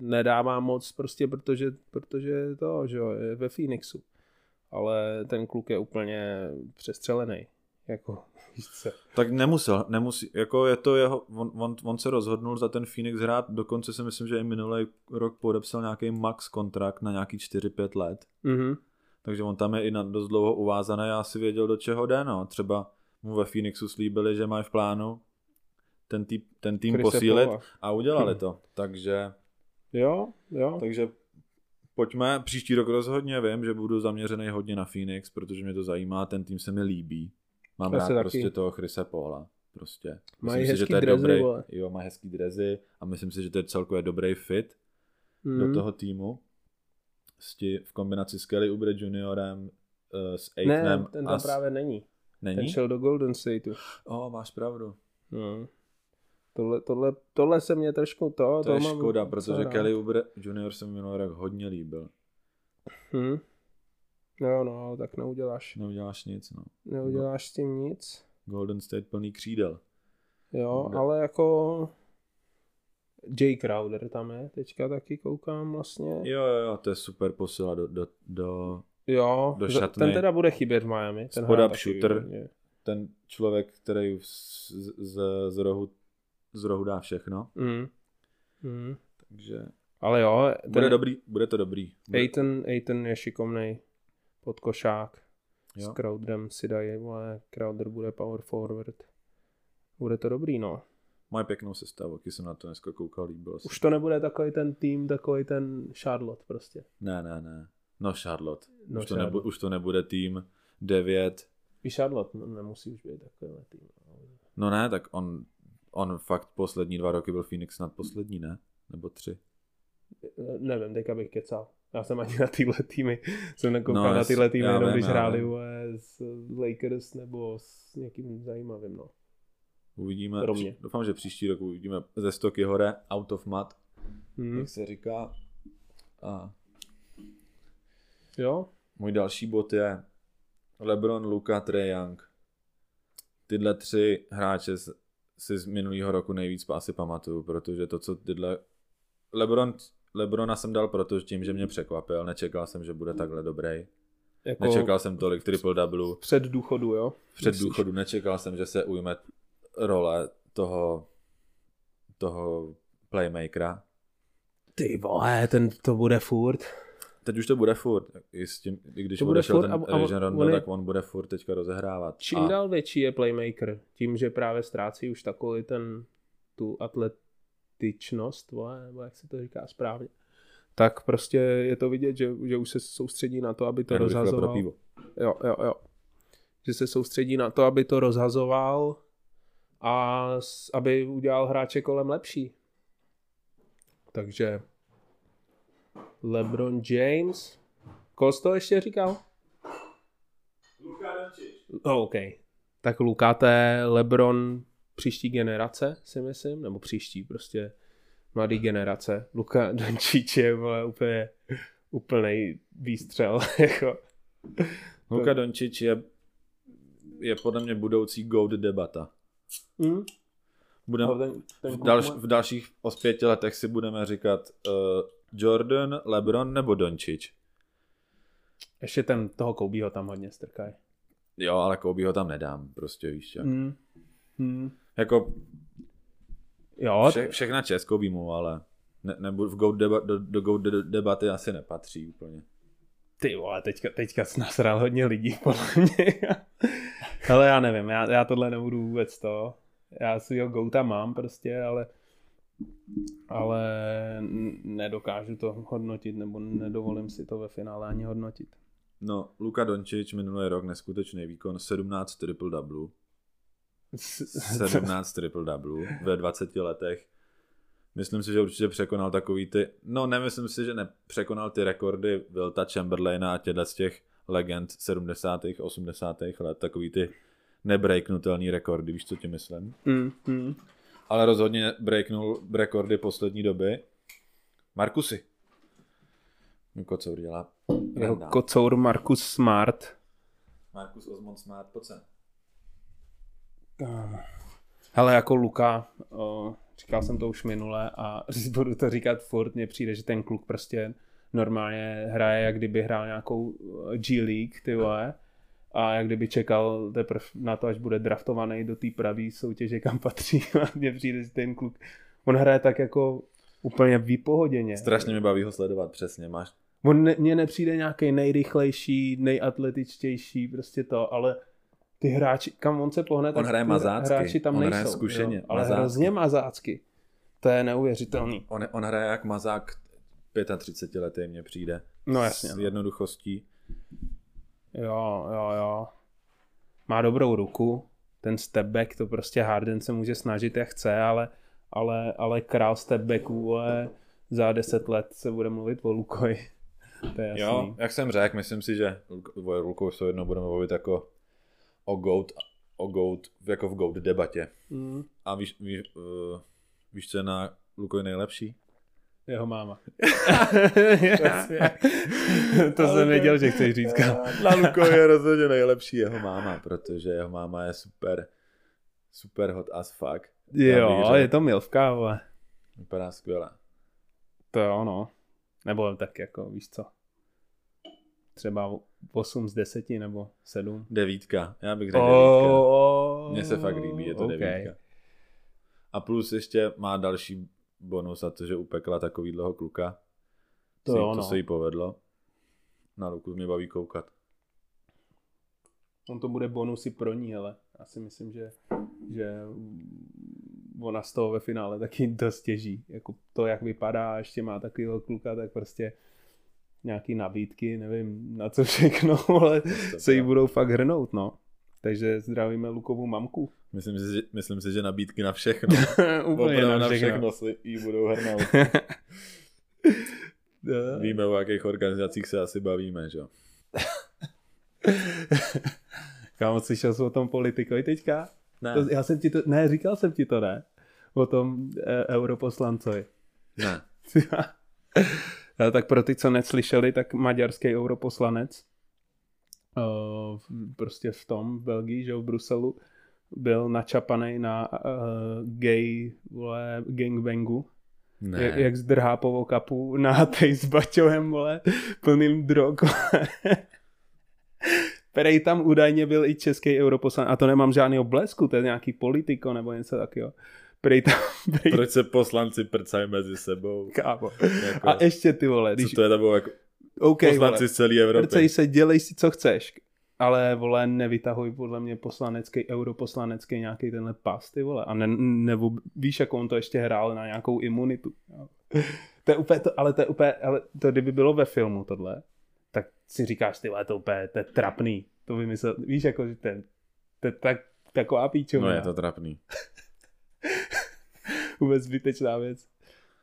nedává moc prostě, protože, protože to, že jo, je ve Phoenixu. Ale ten kluk je úplně přestřelený. Jako, víš co. Tak nemusel, nemusí, jako je to jeho, on, on, on se rozhodnul za ten Phoenix hrát, dokonce si myslím, že i minulý rok podepsal nějaký max kontrakt na nějaký 4-5 let. Mhm. Takže on tam je i na dost dlouho uvázaný a asi věděl, do čeho jde, no. Třeba mu ve Phoenixu slíbili, že mají v plánu ten, tý, ten tým Chrise posílit a udělali to. Takže, Jo, jo. takže pojďme, příští rok rozhodně vím, že budu zaměřený hodně na Phoenix, protože mě to zajímá, ten tým se mi líbí. Mám Já rád taky. prostě toho Chrise Paula. Prostě. Mají myslím si, že hezký to je drezy, dobrý, vole. jo, má hezký drezy a myslím si, že to je celkově dobrý fit Mhm. do toho týmu. S tí, v kombinaci s Kelly Oubre juniorem, uh, s Ne, Aitonem ten a tam s... právě není. Není? Ten šel do Golden Stateu. O, máš pravdu. No. Tohle, tohle, tohle se mě trošku to... To je mám škoda, protože rád. Kelly Oubre junior se mi minulý rok hodně líbil. Hm. No, no, tak neuděláš. Neuděláš nic, no. Neuděláš s tím nic. Golden State plný křídel. Jo, Ne. ale jako... Jay Crowder tam je, teďka taky koukám vlastně. Jo, jo, jo, to je super posila do, do, do Jo, Do šatny. ten teda bude chybět v Miami. Ten Spod hraje up taky shooter. výborně. ten člověk, který z, z, z, rohu, z rohu dá všechno. Mm. Mm. Takže Ale jo, bude, ten dobrý, bude to dobrý. Bude, Aiton, Aiton je šikovnej podkošák. S jo. Crowderem si dají, vole, Crowder bude power forward. Bude to dobrý, no. Mají pěknou sestavu, taky jsem na to dneska koukal, líbilo se. Už to nebude takový ten tým, takový ten Charlotte prostě. Ne, ne, ne. No Charlotte. No, už, to Charlotte. nebu, už to nebude tým 9. I Charlotte no, nemusí už být takový tým. no. No ne, tak on, on fakt poslední dva roky byl Phoenix snad poslední, ne? Nebo tři. Nevím, teďka bych kecal. Já jsem ani na tyhle týmy, jsem nekoukal No, na tyhle týmy, jenom vím, když hráli vím. s Lakers nebo s někým zajímavým, no. Uvidíme. Pro mě. Doufám, že příští rok uvidíme ze stoky hore, out of mat, Hmm. jak se říká. A Jo? můj další bod je LeBron, Luka, Trae Young. Tyhle tři hráče si z minulého roku nejvíc asi pamatuju, protože to, co tyhle... LeBron, Lebrona jsem dal proto tím, že mě překvapil. Nečekal jsem, že bude takhle dobrý. Jako Nečekal jsem tolik triple double. před důchodu, jo? Před Myslíš? důchodu nečekal jsem, že se ujme role toho, toho playmakera. Ty vole, ten to bude furt. Teď už to bude furt. I, s tím, i když To bude odešel furt ten a- a Rajon Rondo, on je- tak on bude furt teďka rozehrávat. Čím a dál větší je playmaker, tím, že právě ztrácí už takový ten, tu atletičnost, vole, nebo jak se to říká správně, tak prostě je to vidět, že, že už se soustředí na to, aby to pro rozhazoval. pivo. Jo, jo, jo. Že se soustředí na to, aby to rozhazoval a s- aby udělal hráče kolem lepší. Takže LeBron James. Koho jsi to ještě říkal? Oh, OK. Tak Luka, to je LeBron příští generace, si myslím, nebo příští prostě mladý generace. Luka Doncic je vole, úplně úplný výstřel. jako. Luka Dončič je, je podle mě budoucí GOAT debata. Mm. Budem, ten, ten v, dalš, v dalších pěti letech si budeme říkat uh, Jordan, LeBron nebo Dončič. Ještě ten, toho Kobeho tam hodně strkají. Jo, ale Kobe ho tam nedám, prostě víš jak. Mm. Mm. Jako Jo, vše, všechna čest Kobe mu, ale ne, nebo v GOAT deba, do, do GOAT de- debaty asi nepatří úplně. Ty vole, teďka, teďka jsi nasral hodně lidí, podle mě. ale já nevím, já, já tohle nebudu vůbec to. Já si ho Gouta mám prostě, ale ale nedokážu to hodnotit, nebo nedovolím si to ve finále ani hodnotit. No, Luka Dončič minulý rok neskutečný výkon, 17 triple double. 17 triple double ve 20 letech. Myslím si, že určitě překonal takový ty, no nemyslím si, že nepřekonal ty rekordy Vilta Chamberlaina a těchto z těch legend 70. 80. let, takový ty nebreaknutelný rekordy, víš, co ti myslím? Mm, mm. Ale rozhodně breaknul rekordy poslední doby. Markusy. Kocour dělá. Jeho kocour Markus Smart. Markus Osmond Smart, pojď sem. Hele, jako Luka, o, říkal jsem to už minule a budu to říkat furt, mně přijde, že ten kluk prostě normálně hraje, jak kdyby hrál nějakou eh, G League, ty vole, a jak kdyby čekal teprve na to, až bude draftovaný do té pravé soutěže, kam patří. A mně přijde, že ten kluk, on hraje tak jako úplně výpohoděně. Strašně mě baví ho sledovat, přesně. Máš On ne, mně nepřijde nějaký nejrychlejší, nejatletičtější, prostě to, ale ty hráči, kam on se pohne, tak hraje mazácky. hráči tam On nejsou. hraje zkušeně, jo, ale mazácky. hrozně mazácky. To je neuvěřitelný. On, on hraje jak mazák 35 letý, mně přijde. No jasně. S no. jednoduchostí. Jo, jo, jo. Má dobrou ruku, ten step back, to prostě Harden se může snažit jak chce, ale, ale, ale král step backů za 10 let se bude mluvit o Lukovi. To je jasný. Jo, jak jsem řekl, myslím si, že o Lukou se jednou budeme mluvit jako o GOAT, o GOAT, jako v GOAT debatě. Mm, A víš, víš, uh, víš co je na Lukovi nejlepší? jeho máma. to jsem věděl, že chceš říct. Na Lukovi je rozhodně nejlepší jeho máma, protože jeho máma je super, super hot as fuck. Jo, je to milvka, ale Vypadá skvěle. to jo, no. Nebo tak jako, víš co. Třeba 8 z 10 nebo 7. Devítka, já bych řekl devítka. Oh, Mně se fakt líbí, je to okay. devítka. A plus ještě má další bonus a to, že upekla takovýhleho kluka. To Si- jo, to no. se jí povedlo. Na ruku mě baví koukat. On to bude bonusy pro ní, ale já si myslím, že, že ona z toho ve finále taky dost těží. Jako to, jak vypadá a ještě má takovýho kluka, tak prostě nějaký nabídky, nevím na co všechno, ale se jí budou fakt hrnout, no. Takže zdravíme Lukovu mamku. Myslím si, že, myslím si, že nabídky na všechno. Úplně Opravdu na všechno. si jí budou hrnout. No. Víme, o jakých organizacích se asi bavíme, že jo? Kámo, slyšel jsi o tom politikovi teďka? Ne. To, já jsem ti to, ne, říkal jsem ti to, ne? O tom e, europoslancovi. Ne. Ale tak pro ty, co neslyšeli, tak maďarský europoslanec uh, prostě v tom, v Belgii, že v Bruselu, byl načapaný na uh, gay vole, gangbangu, Ne. jak, jak zdrhá po okapu na tej s baťohem, vole, plným drog. Prej tam údajně byl i český europoslanec, a to nemám žádný blesku, to je nějaký politiko nebo něco takového. Prej tam, prej Proč se poslanci prcají mezi sebou? kámo. Jako, A ještě ty vole, když... co to je, to bylo jako OK, poslanci vole, z celé Evropy. prcej se, dělej si, co chceš. Ale, vole, nevytahuj podle mě poslanecký, europoslanecký nějaký tenhle pas, ty vole. A ne, nebo víš, jak on to ještě hrál na nějakou imunitu. To je úplně to, ale to je úplně, ale to kdyby bylo ve filmu tohle, tak si říkáš, ty vole, to úplně, to je trapný. To vymyslel, víš, jako, že ten, to je tak, taková píčovina. No je to trapný. Vůbec zbytečná věc.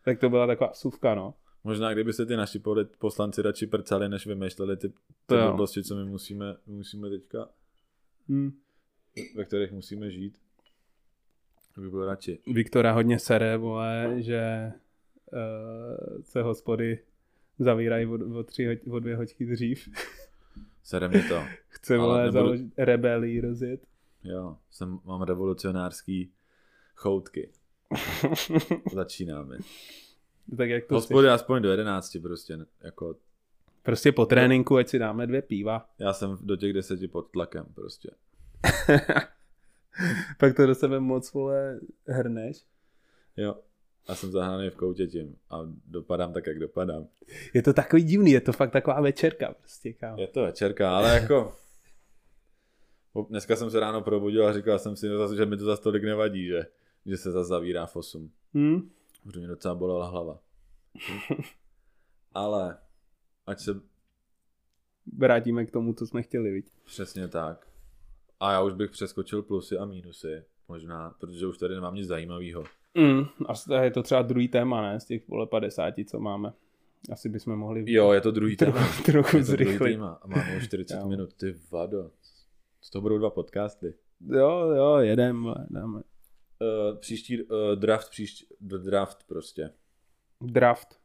Tak to byla taková suvka, no. Možná kdyby se ty naši poslanci radši prcali, než vymýšleli ty, ty To blbosti, co my musíme, musíme teďka, Hm. ve kterých musíme žít. To by bylo radši. Viktora hodně sere, vole, že uh, se hospody zavírají o, o, tři, o dvě hoďky dřív. Sere mě to. Chce, vole, nebudu- založit rebelii rozjet. Jo, jsem, mám revolucionářský choutky. Začínáme. tak jak to Hospody aspoň do 11 prostě, jako Prostě po tréninku, ať si dáme dvě piva. já jsem do těch deseti pod tlakem prostě. Pak to do sebe moc, vole, hrneš. Jo. a jsem zahraný v koutě tím a dopadám tak, jak dopadám. Je to takový divný, je to fakt taková večerka prostě, kámo. Je to večerka, ale jako... Dneska jsem se ráno probudil a říkal jsem si, že mi to za tolik nevadí, že, že se zase zavírá v 8. Hmm? Protože mě docela bolela hlava. ale ať se Vrátíme k tomu, co jsme chtěli, viď? Přesně tak. A já už bych přeskočil plusy a mínusy, možná, protože už tady nemám nic zajímavého. Mm, a je to třeba druhý téma, ne? Z těch vole 50, co máme. Asi bychom mohli... Jo, je to druhý téma. trochu, trochu Je to druhý zrychlit. téma a máme už 40 Jo. minut, ty vado. Z toho budou dva podcasty. Jo, jo, jedem, dáme. Uh, příští uh, draft, příští draft prostě. Draft.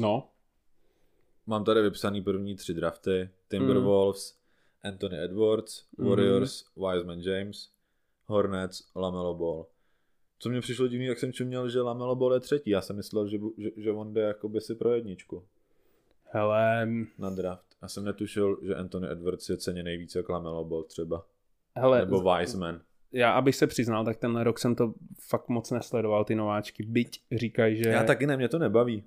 No. Mám tady vypsaný první tři drafty. Timberwolves, Anthony Edwards, Mhm. Warriors, Wiseman James, Hornets, Lamelo Ball. Co mě přišlo divný, jak jsem čuměl, že Lamelo Ball je třetí. Já jsem myslel, že, že, že on jde jakoby si pro jedničku Hele, na draft. Já jsem netušil, že Anthony Edwards je ceně nejvíc jak Lamelo Ball třeba. hele, Nebo Wiseman. Já abych se přiznal, tak tenhle rok jsem to fakt moc nesledoval, ty nováčky. Byť říkají, že... Já taky ne, mě to nebaví.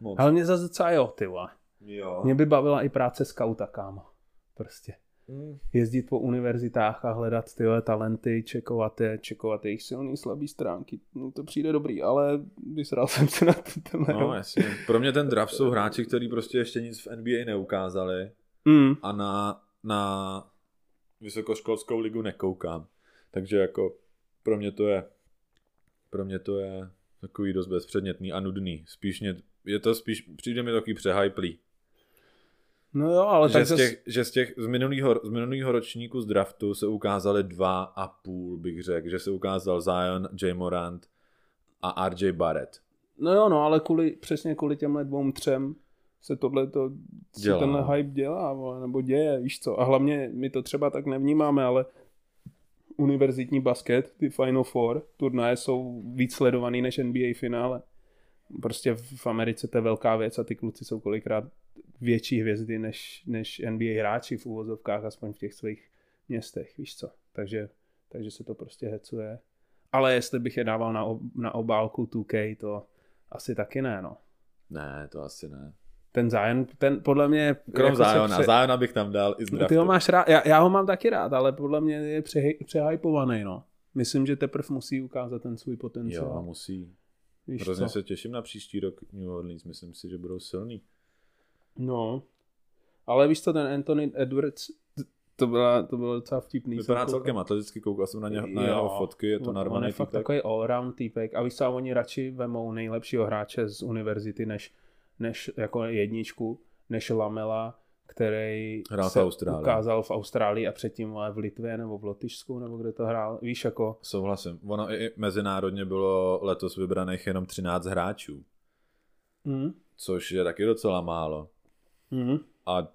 Moc. Ale mě zase docela jo, ty vole. Jo. Mě by bavila i práce skauta, kámo. Prostě. Mm. Jezdit po univerzitách a hledat tyhle talenty, čekovat je, čekovat jejich silný, slabý stránky. No, to přijde dobrý, ale vysral jsem se na tenhle No jasně. Pro mě ten draft jsou hráči, kteří prostě ještě nic v NBA neukázali Mm, a na, na vysokoškolskou ligu nekoukám. Takže jako pro mě to je pro mě to je takový dost bezpředmětný a nudný. Spíš mě, je to spíš, přijde mi takový přehyplý. no jo, ale Že tak z těch, že z těch z minulého, z minulého ročníku z draftu se ukázali dva a půl, bych řekl. Že se ukázal Zion, J. Morant a RJ Barrett. No jo, no, ale kvůli, přesně kvůli těmhle dvou třem se tohle to, tenhle hype dělá, vole, nebo děje, víš co. A hlavně my to třeba tak nevnímáme, ale univerzitní basket, ty Final Four, turnaje jsou víc sledovaný než NBA finále. Prostě v Americe to je velká věc a ty kluci jsou kolikrát větší hvězdy než, než NBA hráči v úvozovkách, aspoň v těch svých městech, víš co. Takže, takže se to prostě hecuje. Ale jestli bych je dával na, ob, na obálku 2K, to asi taky ne, no. Ne, to asi ne. Ten Zion, ten podle mě... Krom jako Ziona. pře- Ziona bych tam dal i z draftu. ty ho máš rád, já, já ho mám taky rád, ale podle mě je pře, přehypovaný, no. Myslím, že teprve musí ukázat ten svůj potenciál. Jo, musí. Víš Hrozně co? se těším na příští rok New Orleans. Myslím si, že budou silný. No. Ale víš co, ten Anthony Edwards, to byla, to bylo docela vtipný. Vypadá celkem atleticky, koukal jsem na, ně, na Jo. jeho fotky, je to On- On narvaný je fakt týpek. takový all-round týpek. A víš co, oni radši vemou nejlepšího hráče z univerzity, než, než jako jedničku, než Lamela, který Hrál v se Austrálii. ukázal v Austrálii a předtím ale v Litvě nebo v Lotyšsku, nebo kde to hrál. Víš, jako Souhlasím. Ono i mezinárodně bylo letos vybraných jenom 13 hráčů, mm, což je taky docela málo. mm, A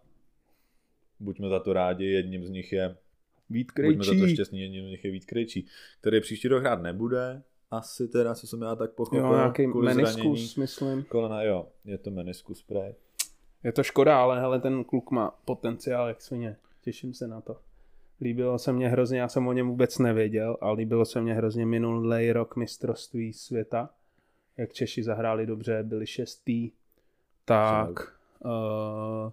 buďme za to rádi, jedním z nich je, Vít buďme za to Krejčí. šťastní, jedním z nich je Vít Krejčí, který příští rok hrát nebude, asi teda, co jsem já tak pochopil, Jo, nějaký meniskus, myslím. kolena, jo, je to meniskus spray. Je to škoda, ale hele, ten kluk má potenciál jak svině. Těším se na to. Líbilo se mně hrozně, já jsem o něm vůbec nevěděl, ale líbilo se mně hrozně minulý rok mistrovství světa, jak Češi zahráli dobře, byli šestý, tak uh,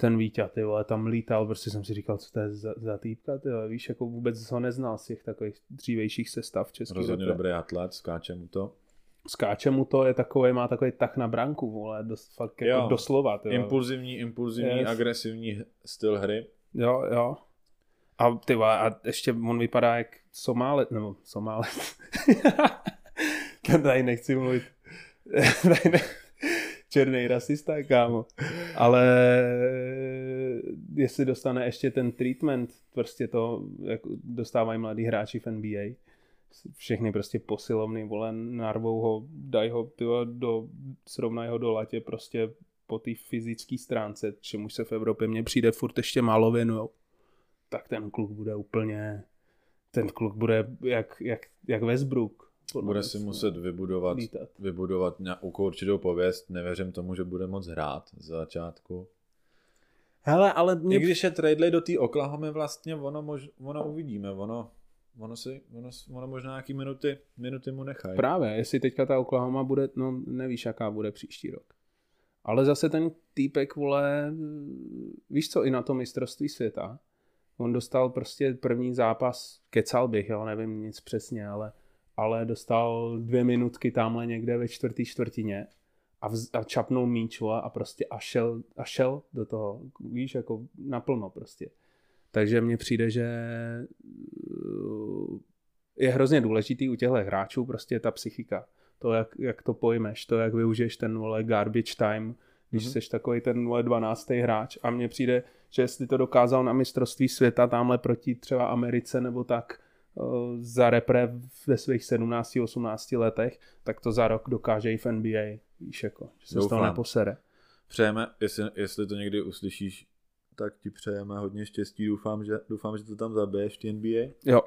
ten Vítě, ty vole, tam lítal, prostě jsem si říkal, co to je za, za týpka, ty vole, víš, jako vůbec ho neznal z těch takových dřívějších sestav českých. Rozhodně repre. dobrý atlet, skáče mu to. Skáče mu to, je takový, má takový tak na branku, vole, dost, fakt jako Jo. doslova, ty. Impulzivní, impulzivní, Yes. agresivní styl hry. Jo, jo. A ty vole, a ještě on vypadá jak Somálec, nebo Somálec. Tady nechci mluvit. Tady ne... Černý rasista, kámo. Ale jestli dostane ještě ten treatment, prostě to, jak dostávají mladí hráči v NBA, všechny prostě posilovny, vole, narvou ho, dají ho, ty vole, do, srovnají ho do latě prostě po té fyzické stránce, čemu se v Evropě mně přijde furt ještě málo věnujou, tak ten kluk bude úplně, ten kluk bude jak, jak, jak Westbrook. Podle Bude si muset vybudovat, lítat. vybudovat nějakou určitou pověst. Nevěřím tomu, že bude moc hrát z začátku. Hele, ale mě... I když je tradely do té Oklahoma vlastně, ono, mož, ono uvidíme. Ono ono, si, ono, ono možná nějaký minuty, minuty mu nechají. Právě, jestli teďka ta Oklahoma bude, no nevíš, jaká bude příští rok. Ale zase ten týpek, vole, víš co, i na to mistrovství světa, on dostal prostě první zápas, kecal bych, jo, nevím nic přesně, ale, ale dostal dvě minutky tamhle někde ve čtvrtý čtvrtině a, vz, a čapnul míč a prostě a šel, a šel do toho, víš, jako naplno prostě. Takže mně přijde, že uh, je hrozně důležitý u těchto hráčů prostě ta psychika. To, jak, jak to pojmeš, to, jak využiješ ten vole garbage time, když mm-hmm. jsi takový ten vole 12. hráč. A mně přijde, že jestli to dokázal na mistrovství světa tamhle proti třeba Americe nebo tak za repre ve svých 17-18 letech, tak to za rok dokáže i v NBA. Víš, jako, že se Doufám. z toho neposere. Přejeme, jestli, jestli to někdy uslyšíš, tak ti přejeme hodně štěstí. Doufám, že, doufám, že to tam zabiješ v NBA. Jo.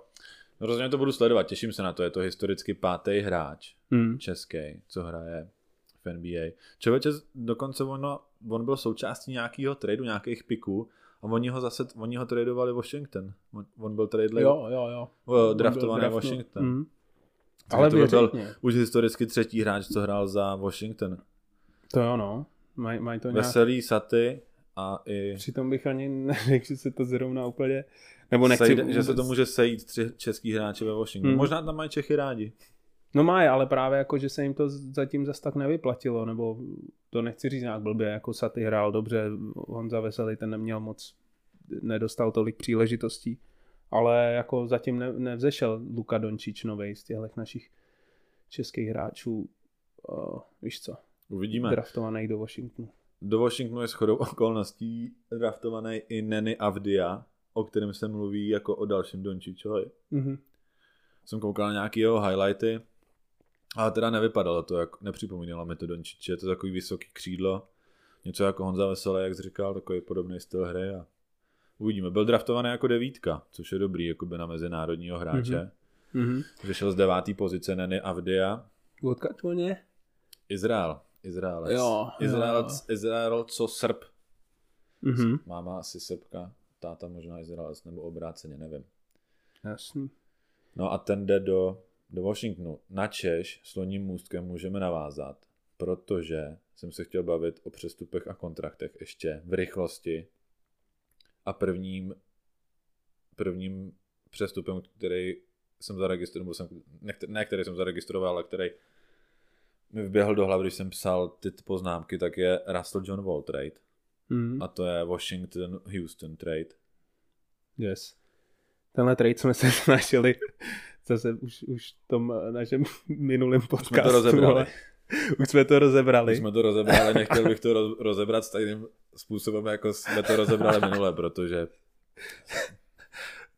No rozhodně to budu sledovat, těším se na to. Je to historicky pátý hráč hmm. český, co hraje v NBA. Člověče, dokonce ono, on byl součástí nějakého tradu, nějakých piků a oni ho zase, oni ho tradovali Washington. On, on byl trade jo, jo, jo. draftovaný Washington. Mm. Ale to byl už historicky třetí hráč, co hrál za Washington. To jo, no. Maj, maj to nějak... Veselý Saty a i... Přitom bych ani neřekl, že se to zrovna úplně... Nebo nechci... Sejde, vůbec... Že se to může sejít tři český hráči ve Washingtonu. Hmm. Možná tam mají Čechy rádi. No má, ale právě jako, že se jim to zatím zas tak nevyplatilo, nebo to nechci říct nějak blbě, jako Saty hrál dobře, Honza Veselý ten neměl moc, nedostal tolik příležitostí, ale jako zatím ne, nevzešel Luka Dončič novej z těchto našich českých hráčů, uh, víš co? Uvidíme. Draftovaný do Washingtonu. Do Washingtonu je shodou okolností draftovaný i Neny Avdia, o kterém se mluví jako o dalším Dončičovi. Mm-hmm. Jsem koukal na nějaké jeho highlighty, ale teda nevypadalo to, jak nepřipomínalo mi to Dončiče, je to takový vysoký křídlo, něco jako Honza Veselé, jak jsi říkal, takový podobný styl hry a uvidíme. Byl draftovaný jako devítka, což je dobrý jakoby na mezinárodního hráče. Mm-hmm. Vyšel z devátý pozice Neny Avdia. Odkud on je? Izrael. Izraelec. Jo, Izraelec, jo. Izrael co Srb. Mm-hmm. Máma asi Srbka, táta možná Izraelec, nebo obráceně, nevím. Jasný. No a ten jde do, do Washingtonu. Na Češ s loním můstkem můžeme navázat, protože jsem se chtěl bavit o přestupech a kontraktech ještě v rychlosti. A prvním, prvním přestupem, který jsem zaregistroval, nebo jsem, ne, ne který jsem zaregistroval, ale který mi vběhl do hlavy, když jsem psal ty poznámky, tak je Russell John Wall trade. Mm. A to je Washington-Houston trade. Yes. Tenhle trade jsme se snažili zase už, už v tom našem minulém podcastu. Jsme to rozebrali. Už jsme to rozebrali. Už jsme to rozebrali, nechtěl bych to rozebrat stejným způsobem, jako jsme to rozebrali minule, protože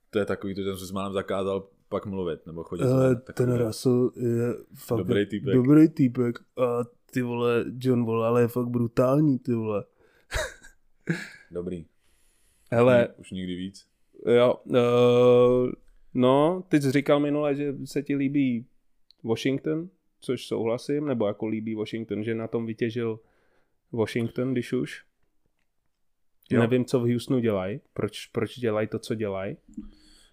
to je takový, to jsem si s málem zakázal pak mluvit, nebo chodit. Ale ten Russell je fakt dobrý týpek. Dobrý týpek. A ty vole, John Wall, ale je fakt brutální, ty vole. dobrý. Hele. Už nikdy víc. Jo. Uh, no, ty jsi říkal minule, že se ti líbí Washington, což souhlasím, nebo jako líbí Washington, že na tom vytěžil Washington, když už. Jo. Nevím, co v Houstonu dělají, proč, proč dělají to, co dělají.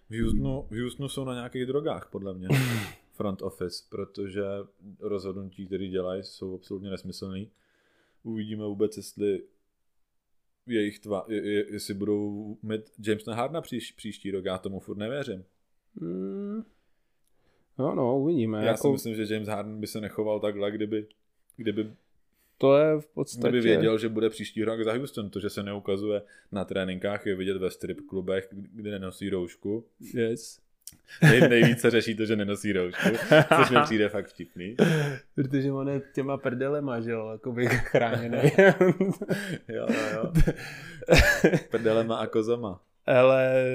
V Houstonu, v Houstonu jsou na nějakých drogách, podle mě. Front office, protože rozhodnutí, které dělají, jsou absolutně nesmyslný. Uvidíme vůbec, jestli jejich tva, je, jestli budou mít James Hardna příš, příští rok, já tomu furt nevěřím. Hmm. No, no, uvidíme. Já jako... si myslím, že James Harden by se nechoval takhle, kdyby, kdyby to je v podstatě... Kdyby věděl, že bude příští rok za Houston, to, že se neukazuje na tréninkách, je vidět ve strip klubech, kde nenosí roušku. Yes. Nej, nejvíce řeší to, že nenosí roušku, což mi přijde fakt vtipný. Protože on je těma prdelema, že jo, jako by chráněný. jo, jo, jo. Prdelema a kozama. Ale,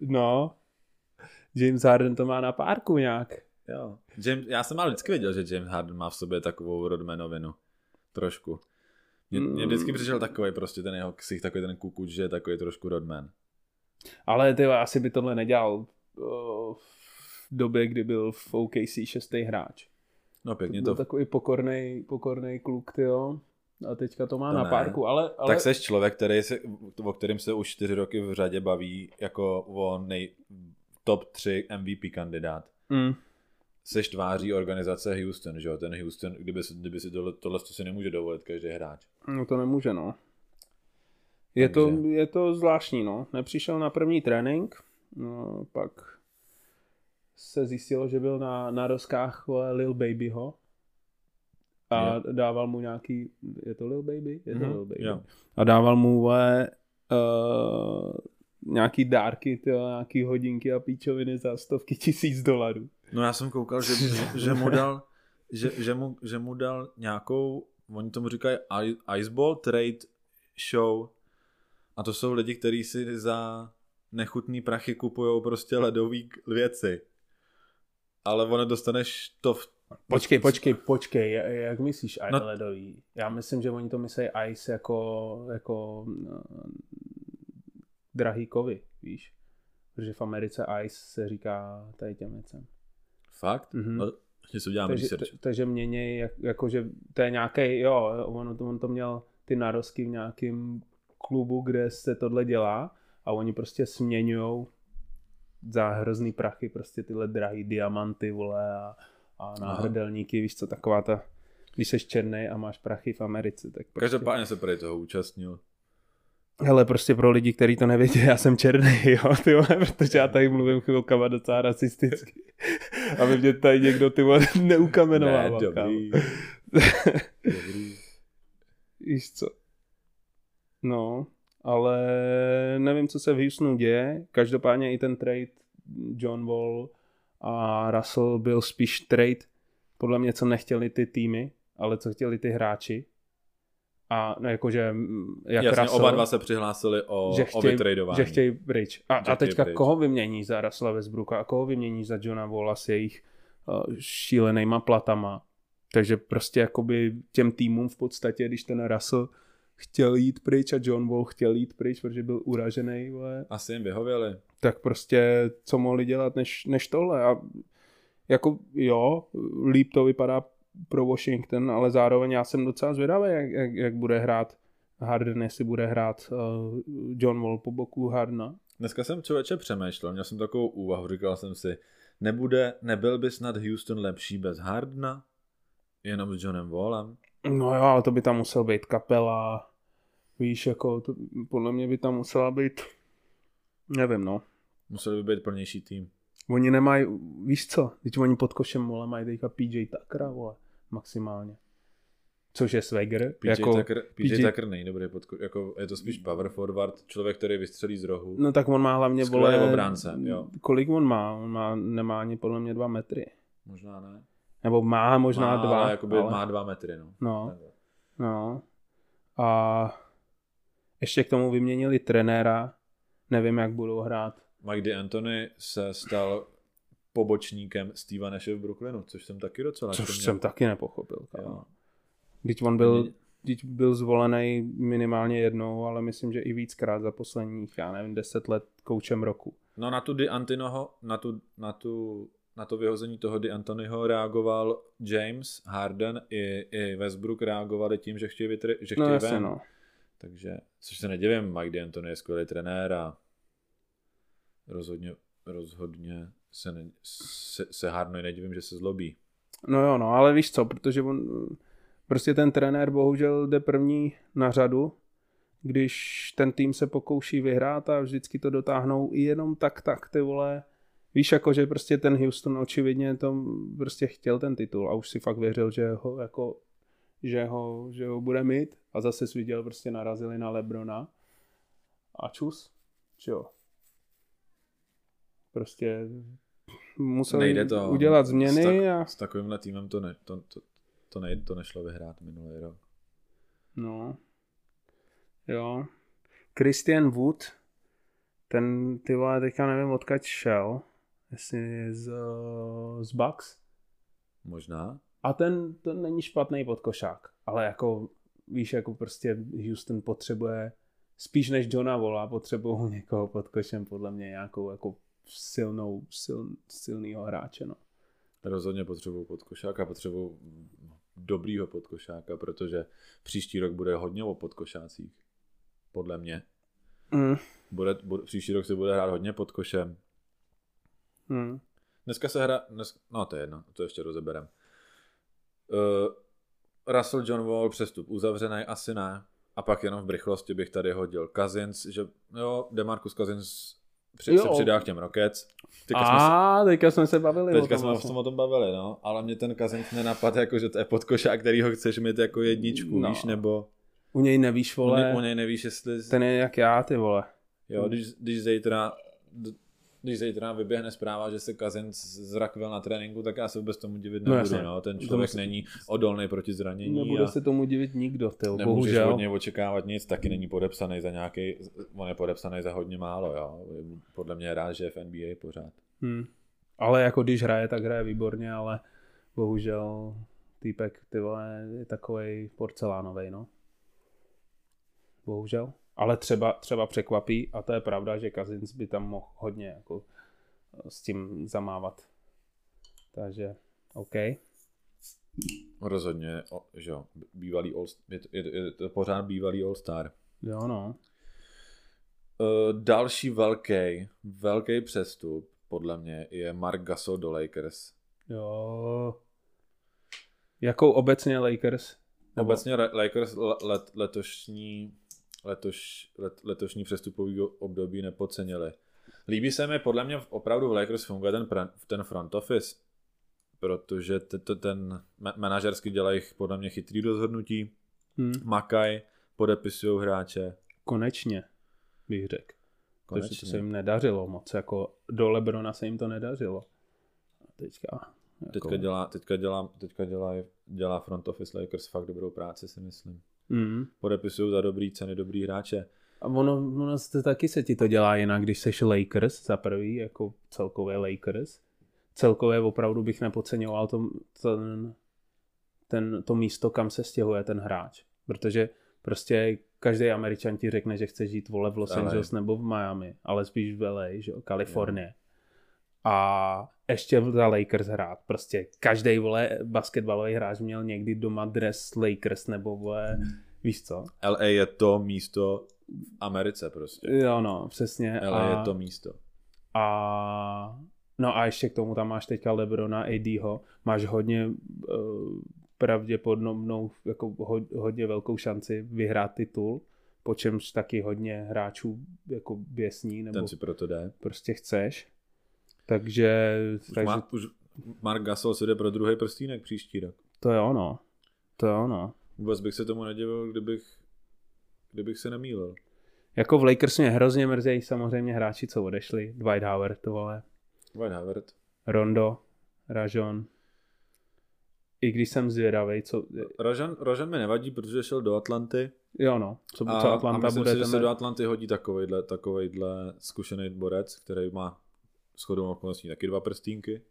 no, James Harden to má na párku nějak. Jo. James, já jsem ale vždycky věděl, že James Harden má v sobě takovou rodmenovinu. Trošku. Mně, mně vždycky mm. přišel takový prostě ten jeho ksich, takový ten kukuč, že je takový trošku rodman. Ale ty asi by tohle nedělal v době, kdy byl v OKC šestý hráč. No pěkně to. Byl to... takový pokorný, pokorný kluk, ty jo. A teďka to má to na ne. párku, ale, ale... Tak seš člověk, který se, o kterým se už čtyři roky v řadě baví jako o nej, top 3 MVP kandidát. Mm. Seš tváří organizace Houston, že jo? Ten Houston, kdyby si, kdyby si tohle, tohle to si nemůže dovolit každý hráč. No to nemůže, no. Je to, Takže- je to zvláštní, no. Nepřišel na první trénink, no, pak se zjistilo, že byl na, na rozkách Lil Babyho a Jo. dával mu nějaký, je to Lil Baby? Je to Mhm, Lil Baby. jo. A dával mu vole, uh, nějaký dárky, tyjo, nějaký hodinky a píčoviny za stovky tisíc dolarů. No já jsem koukal, že, že, mu dal že, že, mu, že mu dal nějakou, oni tomu říkají Iceball Trade Show a to jsou lidi, kteří si za nechutný prachy kupují prostě ledový věci. Ale ono dostaneš to v... Počkej, počkej, počkej, ja- jak myslíš No- no, ledový? Já myslím, že oni to myslí ice jako, jako uh, drahý kovy, víš? Protože v Americe ice se říká tady těm věcem. Fakt? Mhm. No, něco dělám Takže, research. takže mění, jak, jakože to je nějaký, jo, on, to- on to měl ty narosky v nějakém klubu, kde se tohle dělá a oni prostě směňují za hrozný prachy prostě tyhle drahý diamanty, vole, a, a náhrdelníky, víš co, taková ta, když jsi černý a máš prachy v Americe, tak prostě... Každopádně se prý toho účastnil. Hele, prostě pro lidi, kteří to nevědí, já jsem černý, jo, ty vole, protože já tady mluvím chvilkama docela rasisticky. Aby mě tady někdo, ty vole, neukamenoval. Ne, dobrý. dobrý. Víš co? No, ale nevím, co se v Houstonu děje. Každopádně i ten trade John Wall a Russell byl spíš trade, podle mě, co nechtěli ty týmy, ale co chtěli ty hráči. A no, jakože jak Jasně, Russell, oba dva se přihlásili o, že o chtějí, vytradování. že chtějí pryč. A, Že a teďka pryč. koho vymění za Russella Westbrooka a koho vymění za Johna Walla s jejich uh, šílenýma platama. Takže prostě jakoby těm týmům v podstatě, když ten Russell chtěl jít pryč a John Wall chtěl jít pryč, protože byl uražený, vole, Asi jim vyhověli. tak prostě co mohli dělat než, než tohle. A jako jo, líp to vypadá pro Washington, ale zároveň já jsem docela zvědavý, jak, jak, jak bude hrát Harden, jestli bude hrát uh, John Wall po boku Hardena. Dneska jsem člověče přemýšlel, měl jsem takovou úvahu, říkal jsem si, nebude, nebyl by snad Houston lepší bez Hardna? Jenom s Johnem Wallem? No jo, ale to by tam musel být kapela, víš, jako to, podle mě by tam musela být, nevím no. Musel by být plnější tým. Oni nemají, víš co, teď oni pod košem, vole, mají teďka PJ Tuckera, vole, maximálně. Což je swagger, PJ, jako, Tucker, PJ, PJ Tucker není dobrý, podko- jako je to spíš power forward, člověk, který vystřelí z rohu. no tak on má hlavně, vole, obránce, jo. kolik on má, on má, nemá ani podle mě dva metry. Možná ne. Nebo má možná má, dva, ale má dva metry, no. no, no. A ještě k tomu vyměnili trenéra, nevím, jak budou hrát. Mike D'Antoni se stal pobočníkem Steva Nashe v Brooklynu, což jsem taky docela Což čuměl. jsem taky nepochopil. Když on byl, když byl zvolený minimálně jednou, ale myslím, že i víckrát za posledních, já nevím, deset let koučem roku. No na tu D'Antinoho, na tu, na tu na to vyhození toho D'Antoniho reagoval James, Harden i, i Westbrook reagovali tím, že chtějí, vytr- že No chtějí jasně, ven. no. Takže, což se nedivím, Mike D'Antoni je skvělý trenér a rozhodně, rozhodně se, ne, se, se Hardnovi nedivím, že se zlobí. No jo, no, ale víš co, protože on, prostě ten trenér bohužel jde první na řadu, když ten tým se pokouší vyhrát a vždycky to dotáhnou i jenom tak, tak, ty vole. Víš, jako, že prostě ten Houston očividně to prostě chtěl ten titul a už si fakt věřil, že ho jako že ho, že ho bude mít a zase jsi viděl, prostě narazili na Lebrona a čus, jo. Prostě museli Nejde to. udělat S, změny tak, a s takovýmhle týmem to, ne, to, to, to, nejde, to nešlo vyhrát minulý rok. No. Jo. Christian Wood, ten ty vole teďka nevím odkud šel, jestli je z, z Bucks. Možná. A ten, ten není špatný podkošák, ale jako víš, jako prostě Houston potřebuje spíš než Johna Vola, potřebují někoho pod košem, podle mě nějakou jako silnou, sil, silnýho hráče, no. Rozhodně potřebují podkošáka, potřebují dobrýho podkošáka, protože příští rok bude hodně o podkošácích. Podle mě. Mm. Bude, bude, příští rok se bude hrát hodně pod košem. Hmm. Dneska se hra, dnes, no to je jedno, to ještě rozeberem. Uh, Russell John Wall přestup uzavřený, asi ne. A pak jenom v rychlosti bych tady hodil Cousins, že jo, Demarcus Cousins při, se přidá k těm Rockets. Teďka A, jsme, teďka jsme se bavili Teďka jsme vlastně. o tom bavili, no. Ale mě ten Cousins nenapad, jako že to je podkošák, který ho chceš mít jako jedničku, no. víš, nebo... U něj nevíš, vole. U něj, u něj nevíš, jestli... Ten je jak já, ty vole. Jo, když, když zítra když zítra vyběhne zpráva, že se Kazin zrakvel na tréninku, tak já se vůbec tomu divit no nebudu. No, no. Ten člověk se... není odolný proti zranění. Nebude a... se tomu divit nikdo, Nemůžeš bohužel. od něj očekávat nic, taky není podepsaný za nějaký, on je podepsaný za hodně málo, jo. Podle mě je rád, že je v NBA pořád. Hmm. Ale jako když hraje, tak hraje výborně, ale bohužel týpek, ty vole, je takový porcelánový, no. Bohužel. Ale třeba, třeba překvapí, a to je pravda, že Kazins by tam mohl hodně jako eh, s tím zamávat. Takže OK. Rozhodně, že jo, bývalý all, je, to, je, je to pořád bývalý All-Star. Jo, no. Uh, další velký, velký přestup, podle mě, je Mark Gasol do Lakers. Jo. Jakou obecně Lakers? Obecně Lakers let, letošní letoš, let, letošní přestupový období nepodcenili. Líbí se mi, podle mě opravdu v Lakers funguje ten, ten front office, protože t, t, ten manažersky dělají podle mě chytrý rozhodnutí, hmm. makaj, podepisují hráče. Konečně, bych řekl. Konečně. Protože to se jim nedařilo moc, jako do Lebrona se jim to nedařilo. A teďka, jako... teďka, dělá, teďka, dělá, teďka dělá, dělá front office Lakers fakt dobrou práci, si myslím. Mm. Podepisují za dobrý ceny dobrý hráče. A ono, ono to taky se ti to dělá jinak, když seš Lakers za prvý, jako celkově Lakers. Celkově opravdu bych nepodceňoval to, ten, ten, to místo, kam se stěhuje ten hráč. Protože prostě každý Američan ti řekne, že chce žít vole v Los Angeles nebo v Miami, ale spíš v LA, že Kalifornie. A ještě za Lakers hrát. Prostě každý vole basketbalový hráč měl někdy doma dres Lakers nebo vole, víš co? LA je to místo v Americe prostě. Jo no, přesně. LA a, je to místo. A no a ještě k tomu tam máš teďka Lebrona, ADho, máš hodně uh, pravděpodobnou, jako ho, hodně velkou šanci vyhrát titul, po čemž taky hodně hráčů jako běsní, nebo Ten si proto jde. prostě chceš. Takže... Už, takže... Má, už Mark Gasol se jde pro druhý prstínek příští rok. To je ono. To je ono. Vůbec bych se tomu nedivil, kdybych, kdybych se nemýlil. Jako v Lakers mě hrozně mrzejí samozřejmě hráči, co odešli. Dwight Howard, to vole. Dwight Howard. Rondo, Rajon. I když jsem zvědavý, co... Rajon, Rajon mi nevadí, protože šel do Atlanty. Jo no, co, a, co Atlanta a myslím bude si, že se do Atlanty hodí takovejhle, takovejhle zkušený borec, který má shodou okolností taky dva prstínky.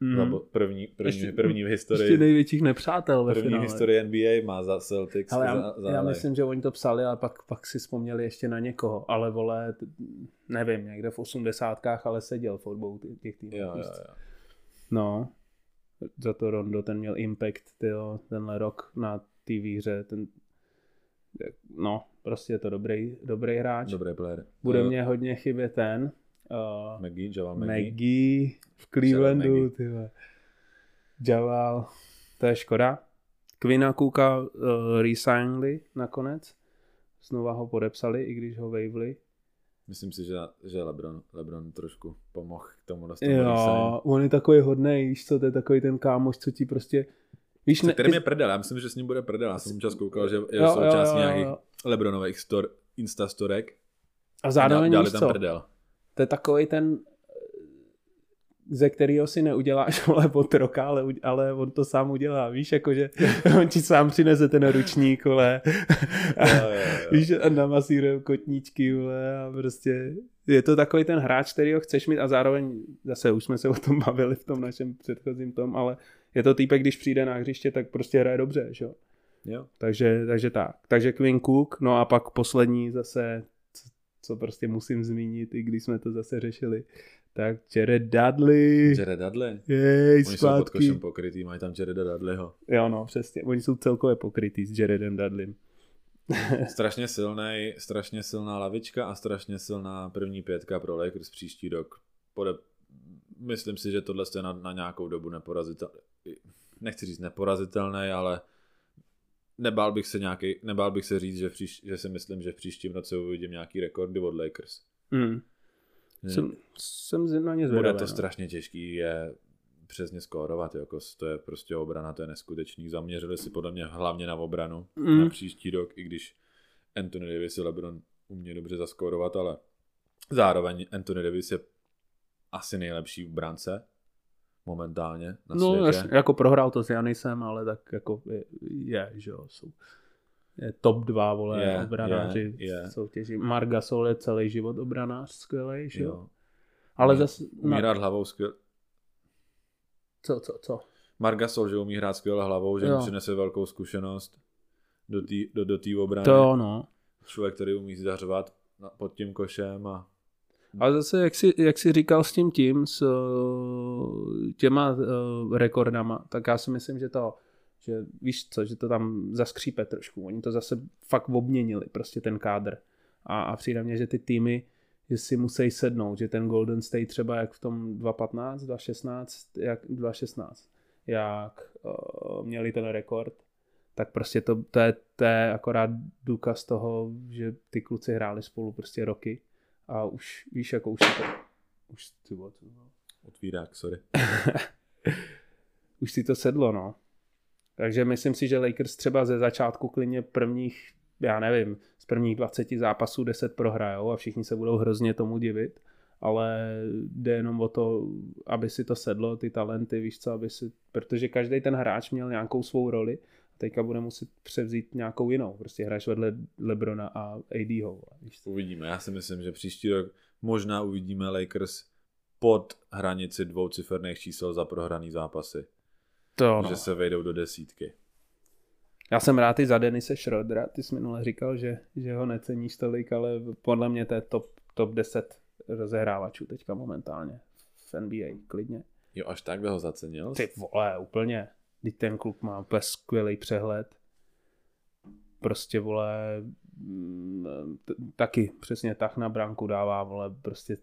Mm. První, první, ještě, první v historii. Ještě největších nepřátel ve První finále. v historii NBA má za Celtics. Ale já, za, za já myslím, že oni to psali, ale pak, pak si vzpomněli ještě na někoho. Ale vole, nevím, někde v osmdesátkách, ale seděl v obou těch týmů. Jo, jo, jo. No, za to Rondo, ten měl impact tyjo, tenhle rok na té výhře. Ten, no, prostě je to dobrý, dobrý hráč. Dobrý player. Bude uh, mě hodně chybět ten, Uh, Maggie, Javal Maggie. Maggie v Clevelandu, ty Javal, to je škoda. Quina Kuka uh, resignli nakonec. Znova ho podepsali, i když ho waveli. Myslím si, že, že Lebron, Lebron trošku pomohl k tomu dostat. Jo, on je takový hodný, víš co, to je takový ten kámoš, co ti prostě... Víš, ne, kterým ty... je prdel, já myslím, že s ním bude prdel. Já jsem čas koukal, že je jo, součástí nějakých Lebronových stor, Instastorek. A zároveň dali tam prdel to je takový ten, ze kterého si neuděláš vole od roka, ale, ale on to sám udělá, víš, jakože on ti sám přinese ten ručník, vole, a, jo, jo, jo. víš, a namasíruje kotníčky, vole, a prostě je to takový ten hráč, který ho chceš mít a zároveň, zase už jsme se o tom bavili v tom našem předchozím tom, ale je to týpek, když přijde na hřiště, tak prostě hraje dobře, že jo. Jo. Takže, takže tak. Takže Quinn Cook, no a pak poslední zase co prostě musím zmínit, i když jsme to zase řešili. Tak Jared Dudley. Jared Dudley? Jej, Oni zpátky. jsou pod košem pokrytý, mají tam Jareda Dudleyho. Jo, no, přesně. Oni jsou celkově pokrytý s Jaredem Dudleym. strašně silný, strašně silná lavička a strašně silná první pětka pro Lakers příští rok. Pode, myslím si, že tohle je na, na nějakou dobu neporazitelný. Nechci říct neporazitelný, ale nebál bych se nějaký, nebál bych se říct, že, příš, že si myslím, že v příštím roce uvidím nějaký rekordy od Lakers. Mm. Jsem, jsem na ně zvědavý, Bude to no. strašně těžký, je přesně skórovat, jako to je prostě obrana, to je neskutečný. Zaměřili si podle mě hlavně na obranu Mm. na příští rok, i když Anthony Davis a LeBron umí dobře zaskórovat, ale zároveň Anthony Davis je asi nejlepší v brance momentálně na No, světě. až, jako prohrál to s Janisem, ale tak jako je, je že jo, jsou je top dva, vole, Je, obranáři je, je. v soutěži. Mark Gasol je celý život obranář, skvělý, že jo. jo. Ale zase, Umí na, hlavou skvěl... co, co, co? Mark Gasol, že umí hrát skvěle hlavou, že Jo. mu přinese velkou zkušenost do té do, do obrany. To no. Člověk, který umí zdařovat na- pod tím košem a Ale zase, jak jsi, jak jsi říkal s tím tím, s uh, těma uh, rekordama, tak já si myslím, že to, že víš co, že to tam zaskřípe trošku. Oni to zase fakt obměnili, prostě ten kádr. A, a přijde mně, že ty týmy, že si musí sednout, že ten Golden State třeba jak v tom 2.15, 2.16, jak 2.16, jak uh, měli ten rekord, tak prostě to, to, je, to je akorát důkaz toho, že ty kluci hráli spolu prostě roky a už, víš, jako už si to, už, ty vole, to bylo? otvírák, sorry. už si to sedlo, no. Takže myslím si, že Lakers třeba ze začátku klidně prvních, já nevím, z prvních 20 zápasů 10 prohrajou a všichni se budou hrozně tomu divit, ale jde jenom o to, aby si to sedlo, ty talenty, víš co, aby si, protože každý ten hráč měl nějakou svou roli teďka bude muset převzít nějakou jinou, prostě hráš vedle Lebrona a ADho. Uvidíme. Já si myslím, že příští rok možná uvidíme Lakers pod hranici dvouciferných čísel za prohraný zápasy. To, No. Že se vejdou do desítky. Já jsem rád i za Denise Schroedera, ty jsi minule říkal, že, že ho neceníš tolik, ale podle mě to je top, top 10 rozehrávačů teďka momentálně v NBA, klidně. Jo, až tak by ho zacenil. Ty vole, úplně. Teď ten kluk má úplně skvělý přehled. Prostě vole, mm, t- taky přesně tak na branku dává, vole, prostě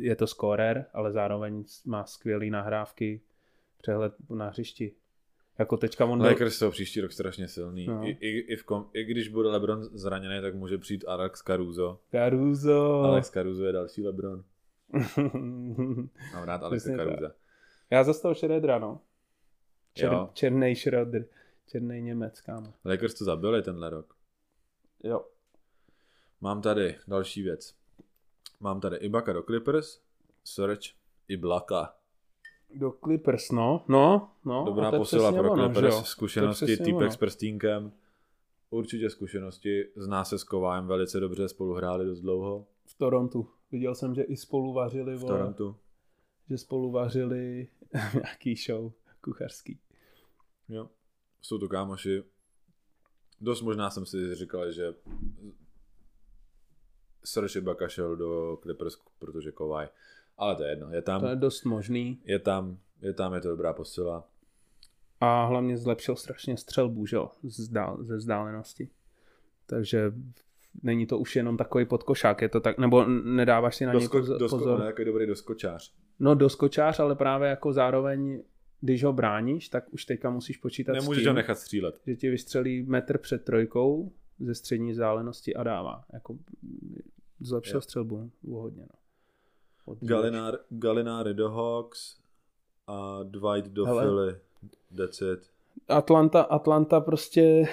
je to scorer, ale zároveň má skvělý nahrávky, přehled na hřišti. Jako teďka on... byl- Lakers jsou příští rok strašně silný. No. I, i, i, v kom, I když bude LeBron zraněný, tak může přijít Alex Caruso. Caruso. Alex Caruso je další LeBron. Mám rád Alexe Přesně Carusa. Já zastal Šredra, no. Čer, Jo. černý Šredr. Černý Němec, kámo. Lakers to zabili tenhle rok. Jo. Mám tady další věc. Mám tady Ibaka do Clippers, Search Iblaka. Do Clippers, no. No, no. Dobrá posila pro ono, že Clippers, jo? zkušenosti, týpek ono. s prstínkem. Určitě zkušenosti, zná se s Kovájem velice dobře, spolu hráli dost dlouho V Torontu. Viděl jsem, že i spolu vařili, v vole, Torontu. že spolu vařili nějaký show kuchařský. Jo. Jsou to kámoši. Dost možná jsem si říkal, že Serge Ibaka šel do Clippers, protože Kovaj. Ale to je jedno, je tam, To je dost možný. je tam, je tam, je to dobrá posila. A hlavně zlepšil strašně střelbu, že jo, z dál, ze vzdálenosti. Takže není to už jenom takový podkošák, je to tak, nebo nedáváš si na něj pozor. dosko, pozor. on je jako dobrý doskočář. No doskočář, ale právě jako zároveň, když ho bráníš, tak už teďka musíš počítat Nemůžeš s tím, ho nechat střílet. že ti vystřelí metr před trojkou ze střední vzdálenosti a dává. Jako zlepšil Jo. střelbu hodně. No. Galinár, Galinari do Hawks a Dwight do Hele. Philly. That's it. Atlanta, Atlanta prostě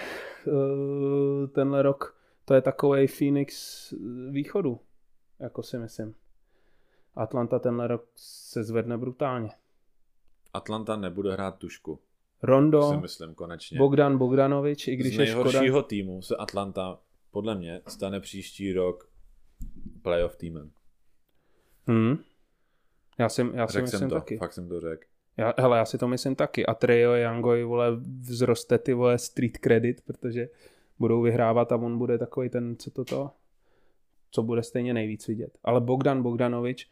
uh, tenhle rok, to je takový Phoenix východu, jako si myslím. Atlanta tenhle rok se zvedne brutálně. Atlanta nebude hrát tušku, Rondo, si myslím konečně. Bogdan Bogdanovič, i když Z je škoda, nejhoršího týmu se Atlanta podle mě stane příští rok playoff týmem. Hmm. Já si, já si myslím jsem to, taky. fakt jsem to řekl. Já, hele, já si to myslím taky. A Trejo Youngoj, vole, vzroste ty vole street credit, protože budou vyhrávat a on bude takový ten, co to to, co bude stejně nejvíc vidět. Ale Bogdan Bogdanovič,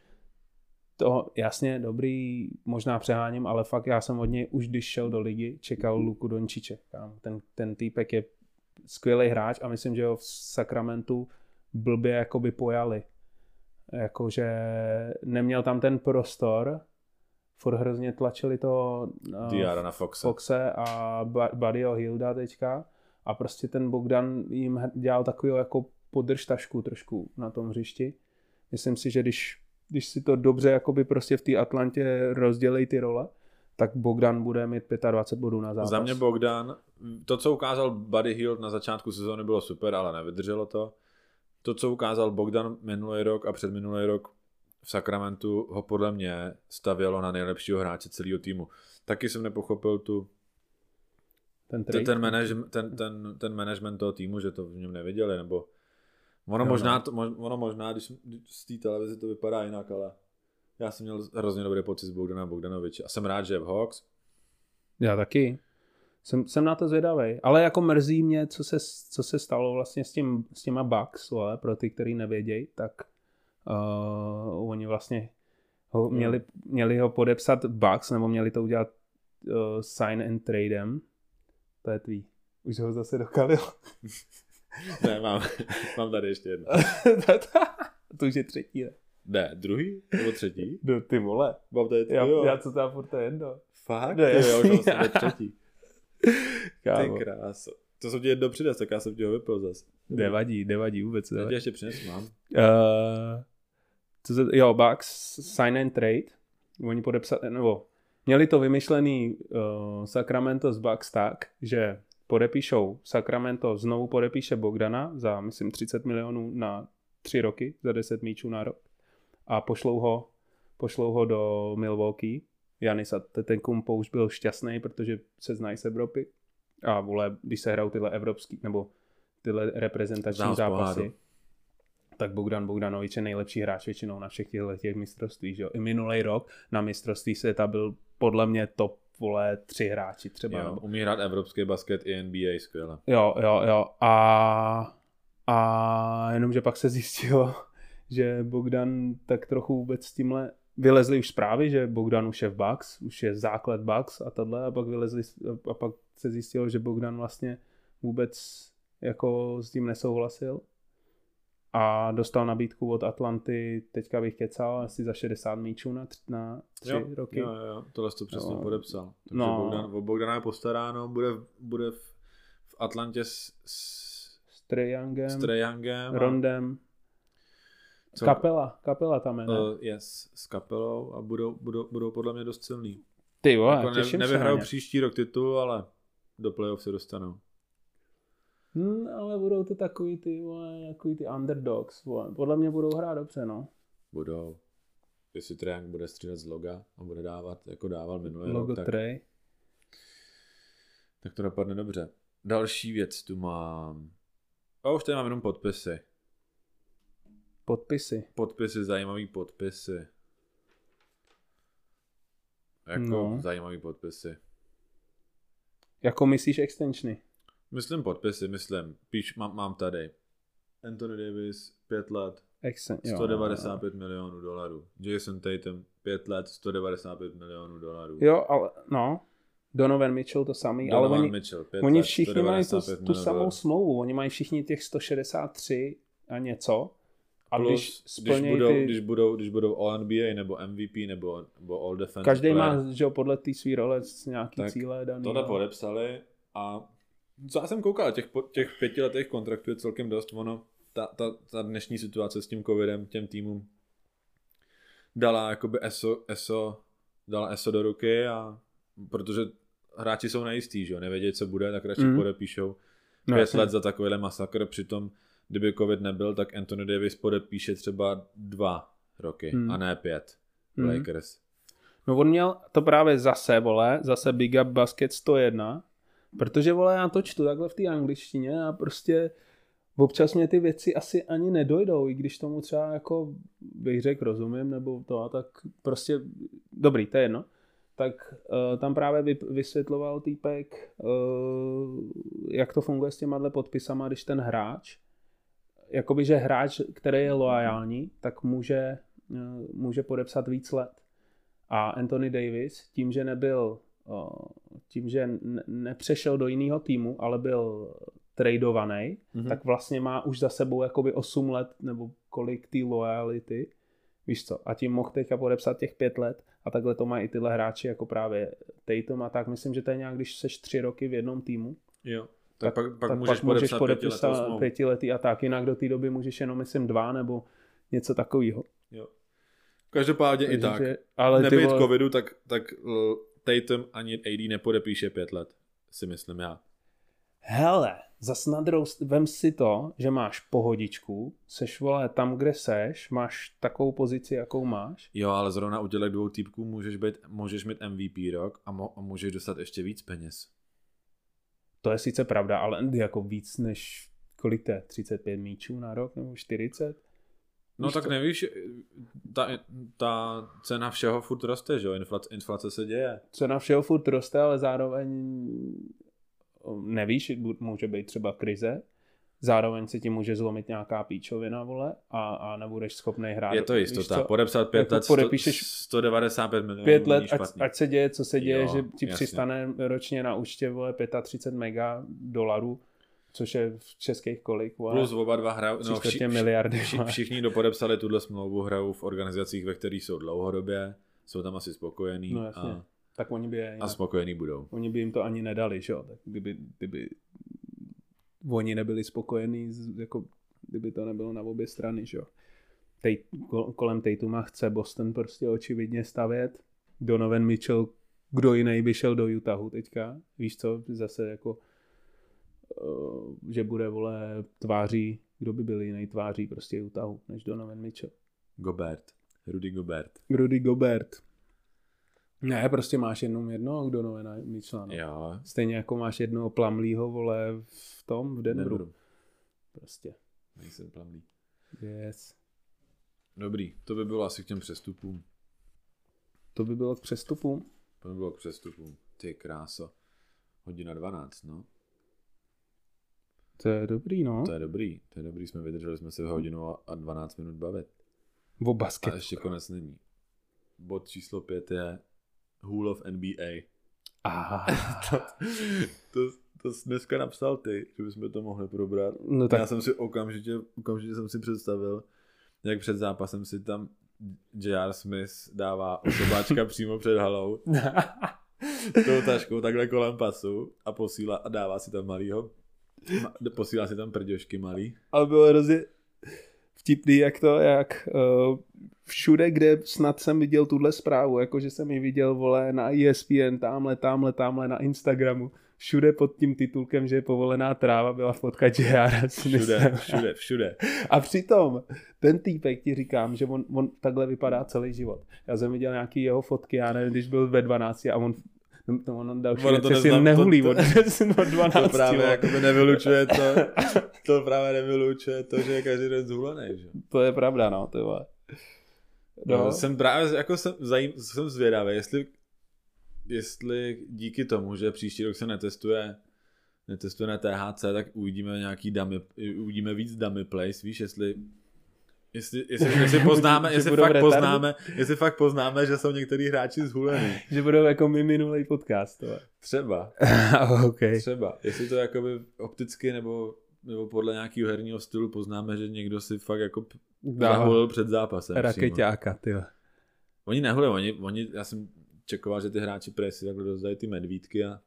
to jasně, dobrý, možná přeháním, ale fakt já jsem od něj už když šel do ligy, čekal Luku Dončiče. Ten, ten týpek je skvělý hráč a myslím, že ho v Sacramentu blbě jakoby pojali. Jakože neměl tam ten prostor, furt hrozně tlačili to uh, Diara na Foxe. Foxe a Ba- Buddyho Hilda teďka a prostě ten Bogdan jim dělal takový jako podržtašku trošku na tom hřišti. Myslím si, že když, když si to dobře jakoby prostě v té Atlantě rozdělej ty role, tak Bogdan bude mít 25 bodů na zápas. Za mě Bogdan, to, co ukázal Buddy Hield na začátku sezóny, bylo super, ale nevydrželo to. To, co ukázal Bogdan minulý rok a předminulý rok v Sacramentu, ho podle mě stavělo na nejlepšího hráče celého týmu. Taky jsem nepochopil tu, ten, ten, ten, manage, ten, ten, ten management toho týmu, že to v něm neviděli, nebo ono, Jo, možná, no. to, ono možná, když, z té televize to vypadá jinak, ale já jsem měl hrozně dobrý pocit z Bogdana Bogdanoviče a jsem rád, že je v Hawks. Já taky. Jsem, jsem na to zvědavý. Ale jako mrzí mě, co se, co se stalo vlastně s, tím, s těma Bucks, vole, pro ty, který nevědějí, tak uh, oni vlastně ho, měli, měli ho podepsat Bucks, nebo měli to udělat uh, sign and tradem. To je tvý. Už ho zase dokalil. ne, mám, mám tady ještě jedno. to už je třetí, ne? Ne, druhý nebo třetí? No, ty vole. Mám tady Já, jo. já co tam furt to je jedno. Fakt? Ne, jo, už mám třetí. Kámo. Ty kráso. To jsem ti jedno přines, tak já jsem ti ho vypil zas. Nevadí, nevadí vůbec. Já tě ještě přines, mám. Uh, co se, jo, Bucks, sign and trade. Oni podepsali, nebo měli to vymyšlený uh, Sacramento z Bucks tak, že podepíšou, Sacramento znovu podepíše Bogdana za, myslím, 30 milionů na 3 roky, za 10 míčů na rok. A pošlou ho, pošlou ho do Milwaukee. Janis Antetokounmpo už byl šťastný, protože se znají z Evropy. A vole, když se hrajou tyhle evropský, nebo tyhle reprezentační Znám zápasy, poháru. tak Bogdan Bogdanovič je nejlepší hráč většinou na všech těchto těch mistrovstvích. Že jo? I minulý rok na mistrovství světa byl podle mě top vole tři hráči třeba. Jo, umí hrát evropský basket i NBA, skvěle. jo, jo, jo. A, a jenomže pak se zjistilo, že Bogdan tak trochu vůbec s tímhle vylezly už zprávy, že Bogdan už je v Bucks, už je základ Bucks a tohle a pak vylezli a pak se zjistilo, že Bogdan vlastně vůbec jako s tím nesouhlasil a dostal nabídku od Atlanty, teďka bych kecal, asi za 60 míčů na, tři, na tři jo, roky. Jo, jo, tohle to přesně Jo. podepsal. Takže No. Bogdan, o Bogdana je postaráno, bude, bude v, v Atlantě s, s, S Trae Youngem, s a- Rondem, co- kapela, kapela tam je, ne? Uh, yes, s kapelou a budou, budou, budou podle mě dost silný. Ty vole, jako ne, těším se nevyhrajou ně. příští rok titul, ale do playoff se dostanou. Hmm, ale budou to takový ty, vole, takový ty underdogs, vole. Podle mě budou hrát dobře, no. Budou. Jestli Young bude střílet z loga a bude dávat, jako dával minulý Logo rok, tak, Trey. tak to dopadne dobře. Další věc tu mám. A už tady mám jenom podpisy. Podpisy. Podpisy, zajímavý podpisy. Jako No. zajímavý podpisy. Jako myslíš extensiony? Myslím podpisy, myslím. Píš, mám, mám tady. Anthony Davis, 5 let, jo, 195 milionů dolarů. Jason Tatum, 5 let, 195 milionů dolarů. Jo, ale no. Donovan Mitchell to samý, Donovan ale oni, Mitchell, 5 oni let, všichni mají tu, 195 tu samou dolarů. smlouvu. Oni mají všichni těch 163 a něco. A Plus, když když, budou, ty... když, budou, když budou All NBA nebo MVP nebo, nebo All Defensive každý má, že jo, podle té svý role nějaký Tak cíle daný. tohle no. podepsali a co já jsem koukal, těch, po- těch pětiletých kontraktů je celkem dost, ono, ta, ta, ta dnešní situace s tím covidem těm týmům dala jakoby ESO, ESO, dala ESO do ruky a protože hráči jsou nejistí, že jo, nevědějí, co bude, tak radši mm. podepíšou No, pět let za takovýhle masakr, přitom kdyby covid nebyl, tak Anthony Davis podepíše třeba dva roky Hmm. a ne pět Hmm. Lakers. No on měl to právě zase, vole, zase Big Up Basket 101, protože, vole, já to čtu takhle v té angličtině a prostě občas mě ty věci asi ani nedojdou, i když tomu třeba jako bych řekl rozumím, nebo to, tak prostě, dobrý, to je jedno. Tak uh, tam právě vy, vysvětloval týpek, uh, jak to funguje s těma podpisama, když ten hráč, jakoby, že hráč, který je loajální, tak může, uh, může podepsat víc let. A Anthony Davis, tím, že nebyl, tím, že ne- nepřešel do jiného týmu, ale byl tradovaný, Mhm. tak vlastně má už za sebou jakoby 8 let nebo kolik té loyalty Víš co? A tím mohl teďka podepsat těch pět let a takhle to mají i tyhle hráči jako právě Tatum a tak. Myslím, že to je nějak, když seš tři roky v jednom týmu, Jo. Tak, tak pak, pak tak můžeš pak můžeš podepsat, pětiletý a tak. Jinak do té doby můžeš jenom, myslím, dva nebo něco takového. Jo. Každopádně i tak. ale ty Nebýt vole, covidu, tak, tak uh, Tatum ani AD nepodepíše pět let, si myslím já. Hele, zas na druhou, vem si to, že máš pohodičku, seš vole tam, kde seš, máš takovou pozici, jakou máš. Jo, ale zrovna u těchto dvou týpků můžeš, být, můžeš mít MVP rok a, mo, a můžeš dostat ještě víc peněz. To je sice pravda, ale jako víc než kolik to je? 35 míčů na rok nebo 40? No Víš tak co? nevíš, ta, ta cena všeho furt roste, že jo, inflace, inflace se děje. Cena všeho furt roste, ale zároveň nevíš, může být třeba krize, zároveň se ti může zlomit nějaká píčovina, vole, a, a nebudeš schopný hrát. Je to jistota, podepsat pět Jako let, podepíšeš 195 milionů pět let, ať, ať se děje, co se děje, Jo, že ti jasně. přistane ročně na účtě vole 35 mega dolarů, což je v českých kolik, vole, Plus oba dva hrajou, no, vši, miliardy. vši, vole. všichni, kdo podepsali tuhle smlouvu, hrajou v organizacích, ve kterých jsou dlouhodobě, jsou tam asi spokojení No jasně. a, Tak oni by, je, a jinak- spokojení budou. oni by jim to ani nedali, že jo, tak kdyby, kdyby oni nebyli spokojení, jako kdyby to nebylo na obě strany, že jo. Tej, kol- kolem Tatuma chce Boston prostě očividně stavět. Donovan Mitchell, kdo jiný by šel do Utahu teďka, víš co, zase jako že bude, vole, tváří, kdo by byl jiný tváří prostě Utahu, než Donovan Mitchell. Gobert, Rudy Gobert. Rudy Gobert. Ne, prostě máš jenom jednoho Donovana Mitchella. No. Jo, Stejně jako máš jednoho plamlýho, vole, v tom, v Denveru. Denveru. Prostě. Nejsem plamný. Yes. Dobrý, to by bylo asi k těm přestupům. To by bylo k přestupu. To by bylo k přestupům. Ty kráso. Hodina 12, no. To je dobrý, no. To je dobrý, to je dobrý, jsme vydrželi jsme se hodinu a 12 minut bavit. O A basket. ještě konec není. Bod číslo 5 je Hall of NBA. Ah, to, to, to jsi dneska napsal ty, že bychom to mohli probrat. no Tak. Já jsem si okamžitě, okamžitě jsem si představil, jak před zápasem si tam J.R. Smith dává osobáčka přímo před halou tou taškou takhle kolem pasu a posílá a dává si tam malýho ma, posílá si tam prděšky malý. ale bylo hrozně vtipný, jak to, jak uh, všude, kde snad jsem viděl tuhle zprávu, jakože jsem ji viděl, vole, na ESPN, tamhle, tamhle, tamhle, na Instagramu, všude pod tím titulkem, že je povolená tráva, byla fotka J.R. Všude, všude, všude. A přitom ten týpek ti říkám, že on, on takhle vypadá celý život. Já jsem viděl nějaký jeho fotky, já nevím, když byl ve 12 a on No, on další Ono to věci si nehulí to- od, od 12. To právě vole. jakoby nevylučuje to, to právě nevylučuje to, že je každý den zhulený, že? To je pravda, no, ty vole. No. No, Jsem právě, jako jsem, zajím, jsem zvědavý, jestli, jestli díky tomu, že příští rok se netestuje, netestuje na THC, tak uvidíme nějaký dummy, uvidíme víc dummy plays, víš, jestli Jestli, jestli, jestli poznáme, Že jestli budou fakt retardu? poznáme, jestli fakt poznáme, že jsou některý hráči zhulený. že budou jako my minulý podcast, to Třeba, OK. třeba. Jestli to jakoby opticky nebo, nebo podle nějakého herního stylu poznáme, že někdo si fakt jako zahulil před zápasem. přímo. Rakeťáka, ty. Oni nehulili, oni, oni, já jsem čekoval, že ty hráči presy takhle rozdají ty medvídky a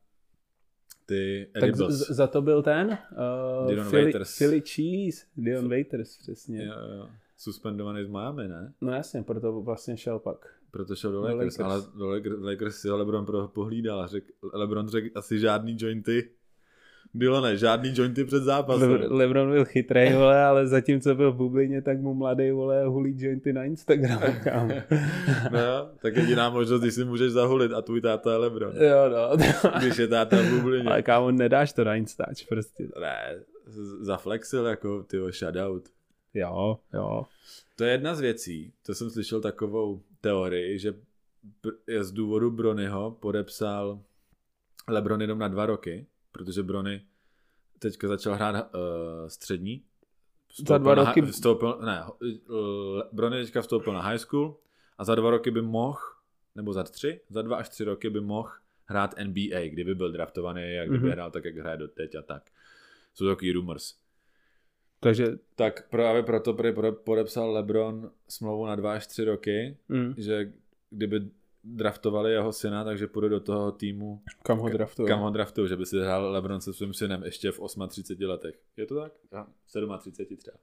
ty Tak edibles. z, za to byl ten uh, Dion Philly, Waiters. Philly Cheese, Dion Waiters, přesně. Jo, jo. Suspendovaný z Miami, ne? No jasně, proto vlastně šel pak. Proto šel do Do Lakers, Lakers. ale do Lakers, Lakers si ho LeBron pohlídal a řek, LeBron řekl asi žádný jointy. Bylo ne, žádný jointy před zápasem. Le- Lebron byl chytrý, vole, ale zatímco byl v bublině, tak mu mladý, vole, hulí jointy na Instagramu, kámo. no, tak jediná možnost, když si můžeš zahulit a tvůj táta je LeBron. jo, no. Když je táta v bublině. ale kámo, nedáš to na Instač, prostě. Ne, zaflexil jako tyho shoutout. Jo, jo. To je jedna z věcí, to jsem slyšel takovou teorii, že z důvodu Bronyho podepsal LeBron jenom na dva roky, protože Brony teďka začal hrát uh, střední. Za dva na, roky- Vstoupil, ne, Brony teďka vstoupil na high school a za dva roky by mohl, nebo za tři, za dva až tři roky by mohl hrát NBA, kdyby byl draftovaný, jak kdyby Mhm. hrál tak, jak hraje doteď a tak. Jsou takový rumors. Takže... Tak právě proto prý podepsal LeBron smlouvu na dva až tři roky, Mm. že kdyby draftovali jeho syna, takže půjde do toho týmu, Kam ho draftují? kam ho draftují, že by si hrál LeBron se svým synem ještě v 38 letech. Je to tak? Ja. 37 třeba.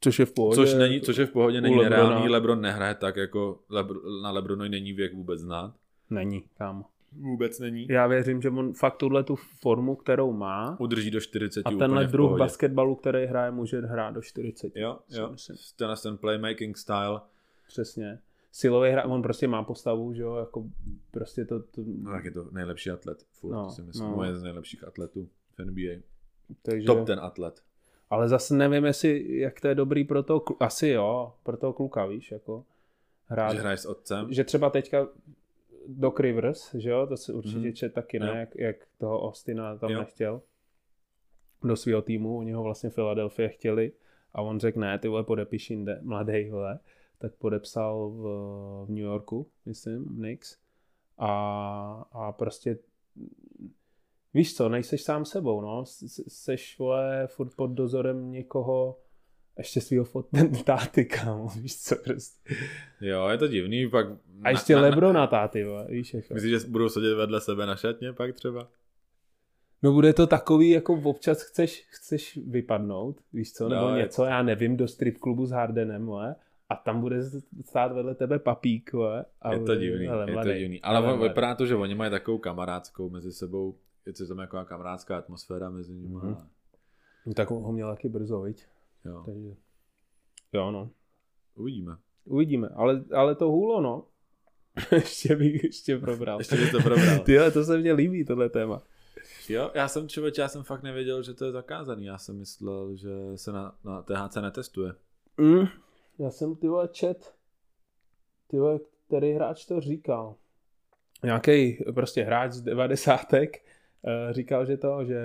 Což je v pohodě. Což, není, což je v pohodě, není Lebrona. nereálný, LeBron nehraje tak, jako Lebr- na LeBronovi není věk vůbec znát. Není, kámo. Vůbec není. Já věřím, že on fakt tuhle tu formu, kterou má, Udrží do 40 a úplně tenhle v druh pohodě. basketbalu, který hraje, může hrát do 40. Jo, jo. myslím. Tenhle ten playmaking style. Přesně. Silový hra, on prostě má postavu, že jo, jako prostě to, to No tak je to nejlepší atlet. Furt, No, no, si myslím. no. Moje z nejlepších atletů v NBA. takže, Top ten atlet. ale zase nevím, jestli, jak to je dobrý pro toho, klu- asi jo, pro toho kluka, víš, jako hrát, Že hraješ s otcem. že třeba teďka Doc Rivers, že jo, to se určitě Mhm. čet taky, ne, Jo. jak, jak toho Austina tam Jo. nechtěl do svého týmu, oni ho vlastně Philadelphia chtěli a on řekl, ne, ty vole, podepiš jinde, mladej, vole, tak podepsal v, v New Yorku, myslím, Knicks a, a prostě víš co, nejseš sám sebou, no, seš, vole, furt pod dozorem někoho, ještě svýho fot, táty, kámo, víš co, prostě. Jo, je to divný, pak... A ještě Lebrona táty, vole, víš, jako. Myslíš, že budou sedět vedle sebe na šatně pak třeba? No bude to takový, jako občas chceš, chceš vypadnout, víš co, nebo No, je- něco, já nevím, do strip klubu s Hardenem, vole, a tam bude stát vedle tebe papík, vole, a Je to divný, je to divný. Ale mladej. vypadá to, že oni mají takovou kamarádskou mezi sebou, je to tam jako kamarádská atmosféra mezi nimi. Mhm. Mm-hmm. No, tak ho měl taky brzo, viď? Jo, Takže... Jo, no. uvidíme. Uvidíme, ale, ale to hůlo, no. ještě bych ještě probral. Ještě bys to probral. Tyhle, to se mně líbí, tohle téma. Jo, já jsem člověk, já jsem fakt nevěděl, že to je zakázaný. Já jsem myslel, že se na, na THC netestuje. Mm, já jsem ty vole čet, ty vole, který hráč to říkal. Nějaký prostě hráč z devadesátek eh, říkal, že to, že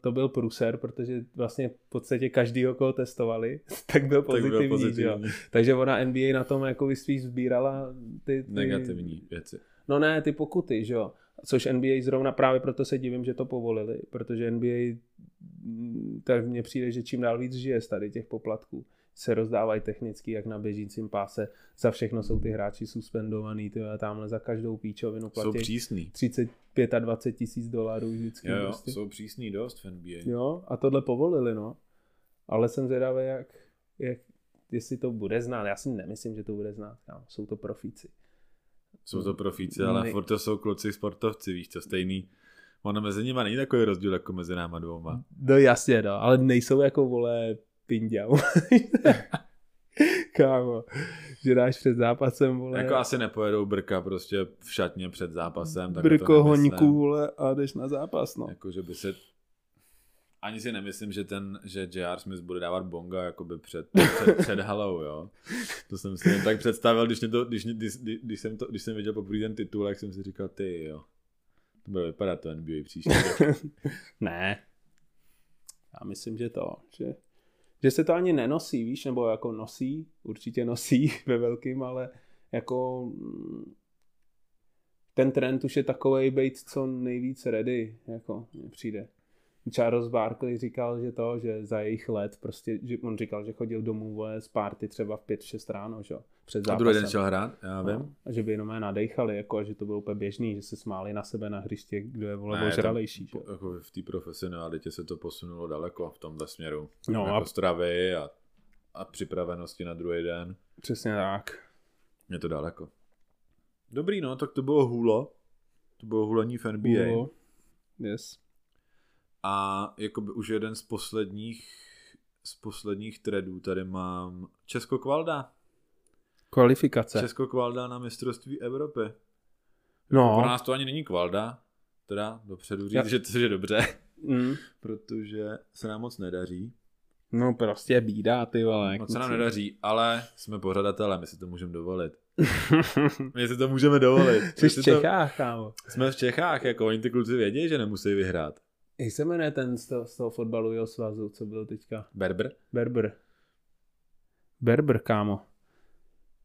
to byl pruser, protože vlastně v podstatě každýho, koho testovali, tak byl Tak byl pozitivní. pozitivní. Jo. Takže ona NBA na tom jako spíš sbírala ty, ty, Negativní věci. No ne, ty pokuty, že jo. Což NBA zrovna právě proto se divím, že to povolili, protože NBA mm, tak mně přijde, že čím dál víc žije z tady těch poplatků. Se rozdávají technicky, jak na běžícím páse. Za všechno jsou ty hráči suspendovaný, ty tamhle za každou píčovinu Jsou platí přísný. 35 a 20 tisíc dolarů vždycky. Jo, jo, prostě. jsou přísný dost v NBA. jo, a tohle povolili, no. Ale jsem zvědavý, jak, jak, jestli to bude znát. Já si nemyslím, že to bude znát. Kámo. Jsou to profíci. Jsou to profíci, ale Ne- furt to jsou kluci sportovci, víš co, stejný. Ono mezi nimi není takový rozdíl jako mezi náma dvouma. No jasně, no, ale nejsou jako, vole, pinďau. Kámo, že dáš před zápasem, vole, Jako asi nepojedou brka prostě v šatně před zápasem. tak brko honíku, nemyslím. vole, a jdeš na zápas, no. Jako, že by se... Ani si nemyslím, že ten, že J.R. Smith bude dávat bonga jakoby před, před, před halou, jo. To jsem si jen tak představil, když, mě to, když, když, když, jsem to, když jsem viděl poprvé ten titul, jak jsem si říkal, ty jo. To bude vypadat to NBA příští rok. ne. Já myslím, že to, že, že se to ani nenosí, víš, nebo jako nosí, určitě nosí ve velkým, ale jako mm, ten trend už je takovej být co nejvíc ready, jako přijde. Charles Barkley říkal, že to, že za jejich let prostě, že on říkal, že chodil domů vole, z party třeba v 5-6 ráno, že jo, před A zápasem. druhý den šel hrát, já vím. No, a že by jenom je nadechali, jako, a že to bylo úplně běžný, že se smáli na sebe na hřiště, kdo je vole Ne, ožralejší. že jako v té profesionalitě se to posunulo daleko v tomhle směru. No jako a- stravy a, a připravenosti na druhý den. Přesně tak. Je to daleko. Dobrý, no, tak to bylo hůlo. To bylo hulení v NBA. Hulo. Yes. A jakoby už jeden z posledních z posledních threadů tady mám Česko Kvalda. Kvalifikace. Česko Kvalda na mistrovství Evropy. No. Pro nás to ani není Kvalda, teda dopředu říct, Ja. že to je dobře, Mm. protože se nám moc nedaří. No prostě bídá, ty vole. Moc se nám nedaří, ale jsme pořadatelé, my si to můžeme dovolit. My si to můžeme dovolit. Jsi v si to, Čechách, kámo. jsme v Čechách, jako oni ty kluci vědí, že nemusí vyhrát. Jak se jmenuje ten z toho, z toho fotbalového svazu, co byl teďka? Berber? Berber. Berber, kámo.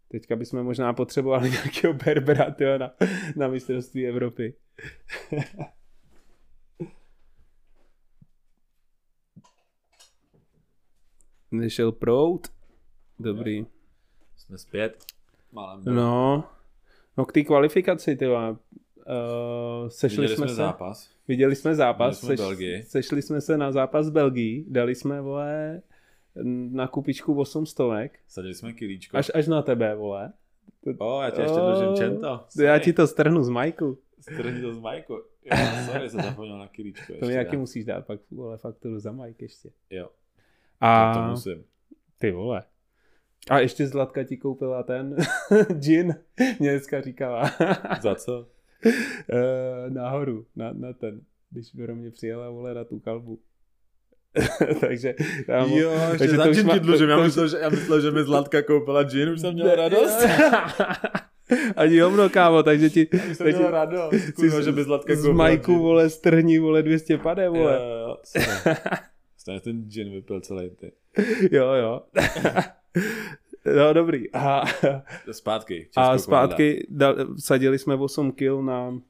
Teďka bychom možná potřebovali nějakého Berbera tyjo, na, na mistrovství Evropy. Nešel prout. Dobrý. Jsme zpět. Málem. No, no k té kvalifikaci, ty vole. Uh, sešli Viděli jsme, jsme se, zápas. viděli jsme zápas, Viděli jsme Belgii. sešli jsme se na zápas Belgii, dali jsme, vole, na kupičku 8 stovek, Sadili jsme kilíčko. až, až na tebe, vole. O, já tě ještě O, držím čento. Já ti to strhnu z majku. Strhni to z Majku. Jo, sorry, jsem zapomněl na kilíčko. To ještě, mi jaký musíš dát pak, vole, fakturu za majk ještě. Jo, A to, to musím. ty vole. A ještě Zlatka ti koupila ten gin, mě dneska říkala. Za co? Eh, nahoru, na, na ten, když pro mě přijela, vole, na tu kalbu. Takže, já mu- Jo, takže že to za už má- ti dlužím? Já myslel, že, já myslel, že mi Zlatka koupila gin, už jsem měl radost. Ani hovno, kámo, takže ti Už jsem takže měl radost. Kurva, že mi Zlatka z koupila majku, gin. vole, strhni, vole, 200 pade, vole. Jo, jo. Stejně ten gin vypil celý ty. Jo, jo. No, dobrý. A, Zpátky. a Česko zpátky dal, sadili jsme 8 kil na,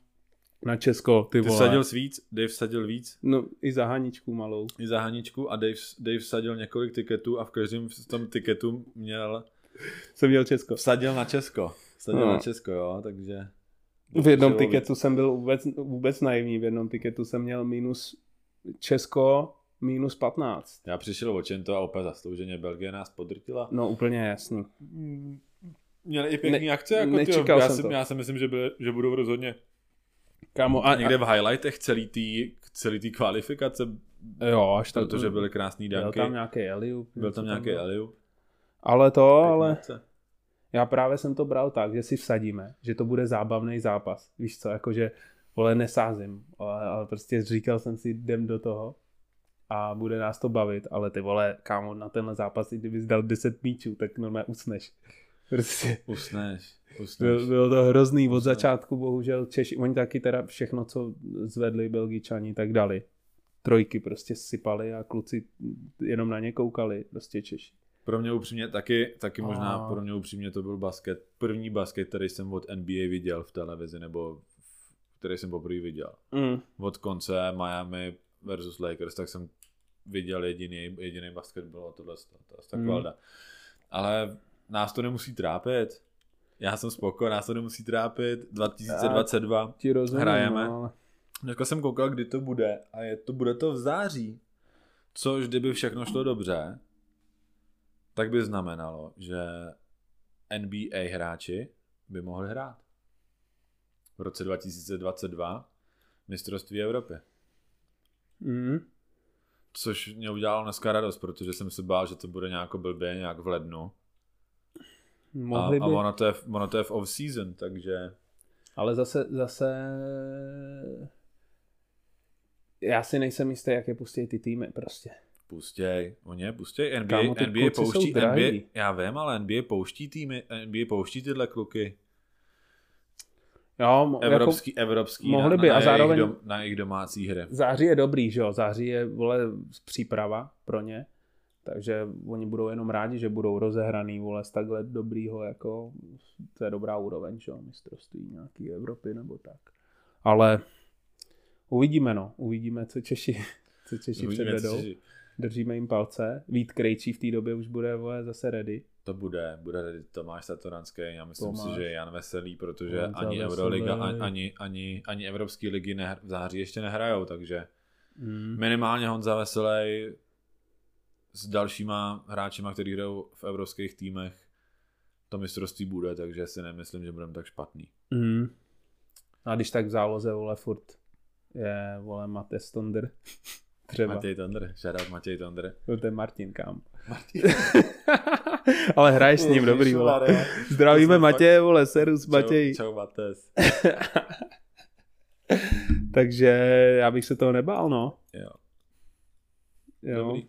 na Česko, ty Ty vole. vsadil víc, Dave vsadil víc, No, i za Haničku malou. i za Haničku a Dave, Dave vsadil několik tiketů a v každém z tom tiketu měl, Jsem měl Česko. vsadil na Česko. Vsadil No. na Česko, jo, takže... V jednom tiketu jsem byl vůbec, vůbec naivní, v jednom tiketu jsem měl minus Česko, minus 15. Já přišel o to a opět zaslouženě Belgie nás podrtila. No úplně jasný. Měli i pěkný akce, jako ty, nečekal já, jsem si, to. já si myslím, že, byly, že budou rozhodně Kámo, a někde v highlightech celý tý, celý tý kvalifikace, jo, až tam, protože byly krásný byl danky. tam nějaký Eliu. byl tam nějaký Eliu. Ale to, ale já právě jsem to bral tak, že si vsadíme, že to bude zábavný zápas. Víš co, jakože, vole, nesázím, ale, ale prostě říkal jsem si, jdem do toho a bude nás to bavit, ale ty vole, kámo, na tenhle zápas, i kdybys dal 10 míčů, tak normálně usneš. Prostě. Usneš, usneš. Byl, bylo to hrozný od Usneš. začátku, bohužel Češi, oni taky teda všechno, co zvedli Belgičani, tak dali. Trojky prostě sypali a kluci jenom na ně koukali, prostě Češi. Pro mě upřímně taky, taky A- možná pro mě upřímně to byl basket. První basket, který jsem od NBA viděl v televizi, nebo v- který jsem poprvé viděl. Mm. Od konce Miami versus Lakers, tak jsem viděl jediný, jediný basket bylo tohle, to, to, Mm. to, Ale nás to nemusí trápit. Já jsem spokojený, nás to nemusí trápit. 2022 Ti rozumím, Hrajeme. No, ale... Dneska jsem koukal, kdy to bude a je to, bude to v září. Což kdyby všechno šlo dobře, tak by znamenalo, že NBA hráči by mohli hrát. V roce 2022 mistrovství Evropy. Mm. Což mě udělalo dneska radost, protože jsem se bál, že to bude nějak blbě, nějak v lednu. A, Mohli a by, ono, to je, ono to je v off-season, takže ale zase, zase já si nejsem jistý, jak je pustí ty týmy prostě. pustěj. Oni je pustěj. NBA, Kámo, NBA pouští. NBA, já vím, ale NBA pouští týmy, NBA pouští tyhle kluky. Jo, mo- Evropský, jako evropský mohli na, by na, a jejich zároveň- dom, na jejich domácí hry. září je dobrý, že jo, září je, vole, příprava pro ně, takže oni budou jenom rádi, že budou rozehraný, vole, z takhle dobrýho, jako, to je dobrá úroveň, že jo, mistrovství nějaký Evropy nebo tak. Ale uvidíme, no, uvidíme, co Češi, co Češi Uvidíme, co předvedou. si- Držíme jim palce. Vít Krejčí v té době už bude vole, zase ready. To bude, bude tady Tomáš Satoranský, já myslím Tomáš. si, že Jan Veselý, protože Honza ani Veselý. Euroliga, ani, ani, ani, ani Evropské ligy nehr, v září ještě nehrajou, takže Mm. minimálně Honza Veselý s dalšíma hráčima, kteří hrajou v evropských týmech, to mistrovství bude, takže si nemyslím, že budeme tak špatný. Mm. A když tak v záloze, vole, furt je, vole, Mate Stonder. Třeba. Matěj Tondr, shoutout Matěj Tondr. No, to je Martin, kam. Ale hraješ s ním, dobrý, vole. Zdravíme Matěje, vole, serus Čau, Matěj. čau Mates. Takže já bych se toho nebál, no. Jo. Jo. Dobrý.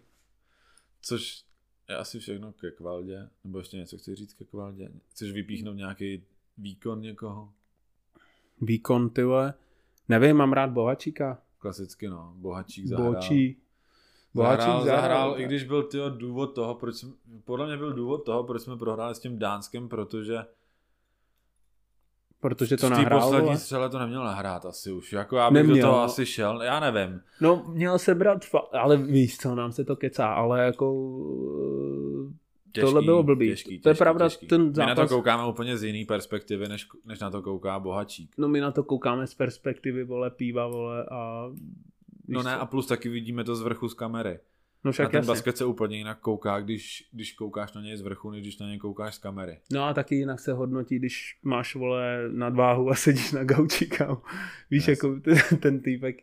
Což je asi všechno ke kvaldě. Nebo ještě něco chci říct ke kvaldě. Chceš vypíchnout nějaký výkon někoho? Výkon, ty vole. Nevím, mám rád Bohačíka. Klasicky no, Bohačík zahrál. Bočí. Zahrál, zahrál, i když byl tyjo, důvod toho, proč jsme, podle mě byl důvod toho, proč jsme prohráli s tím Dánskem, protože Protože to nahrál, poslední vole. střele to neměl nahrát asi už. Jako já bych do Neměl, toho no. asi šel, já nevím. No, měl se brát, fa- ale víš co, nám se to kecá, ale jako Tohle bylo blbý. Těžký, To je těžký, pravda, těžký. ten My na to zápas- koukáme úplně z jiný perspektivy, než, než na to kouká bohačík. No my na to koukáme z perspektivy, vole, píva, vole, a... No ne, co? a plus taky vidíme to z vrchu z kamery. no Na však ten jasně. basket se úplně jinak kouká, když, když koukáš na něj z vrchu, než když na něj koukáš z kamery. No a taky jinak se hodnotí, když máš, vole, nadváhu a sedíš na gauči, kámo. Víš, Yes. jako ten, ten týpek,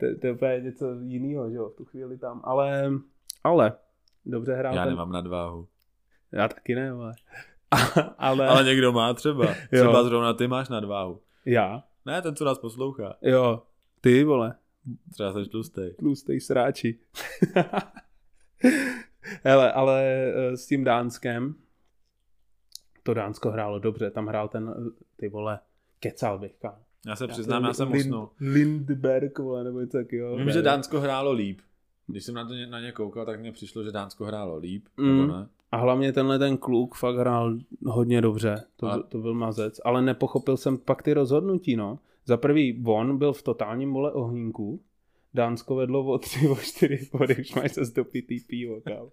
to, to je úplně něco jiného, že jo, v tu chvíli tam. Ale, ale, dobře hrál Já ten... nemám nadváhu. Já taky ne, ale... ale, Ale někdo má třeba. Jo. Třeba zrovna ty máš nadváhu. já? Ne, ten, co nás poslouchá. Jo, ty, vole, Třeba jsi tlustej. tlustej sráči. Hele, ale eh, s tím Dánskem, to Dánsko hrálo dobře, tam hrál ten, eh, ty vole, kecal bych, kámo. Já se přiznám, já jsem Lind- usnul. Lindberg, vole, nebo něco takového. Vím, že Dánsko hrálo líp. Když jsem na, to, na ně koukal, tak mně přišlo, že Dánsko hrálo líp. Mm. Nebo ne? A hlavně tenhle ten kluk fakt hrál hodně dobře. To, A- byl, to byl mazec. Ale nepochopil jsem pak ty rozhodnutí, no. Za prvý, on byl v totálním mole ohýnku. Dánsko vedlo o tři, o čtyři body, už máš se zdopitý pivo, kámo.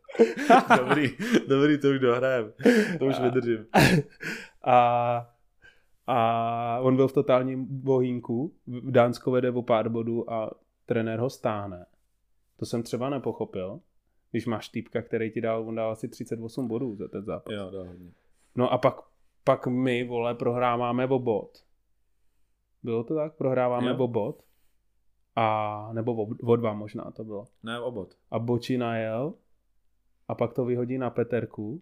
dobrý, dobrý, to už dohrajem. To už vydržím. A, a on byl v totálním bohínku. Dánsko vede o pár bodů a trenér ho stáhne. To jsem třeba nepochopil. Když máš týpka, který ti dal, on dal asi 38 bodů za ten zápas. Jo, dohodně. No a pak, pak my, vole, prohráváme o bod. Bylo to tak? Prohráváme Jo. o bod. A, nebo o, o dva možná to bylo. Ne, obod. A Boči najel a pak to vyhodí na Peterku,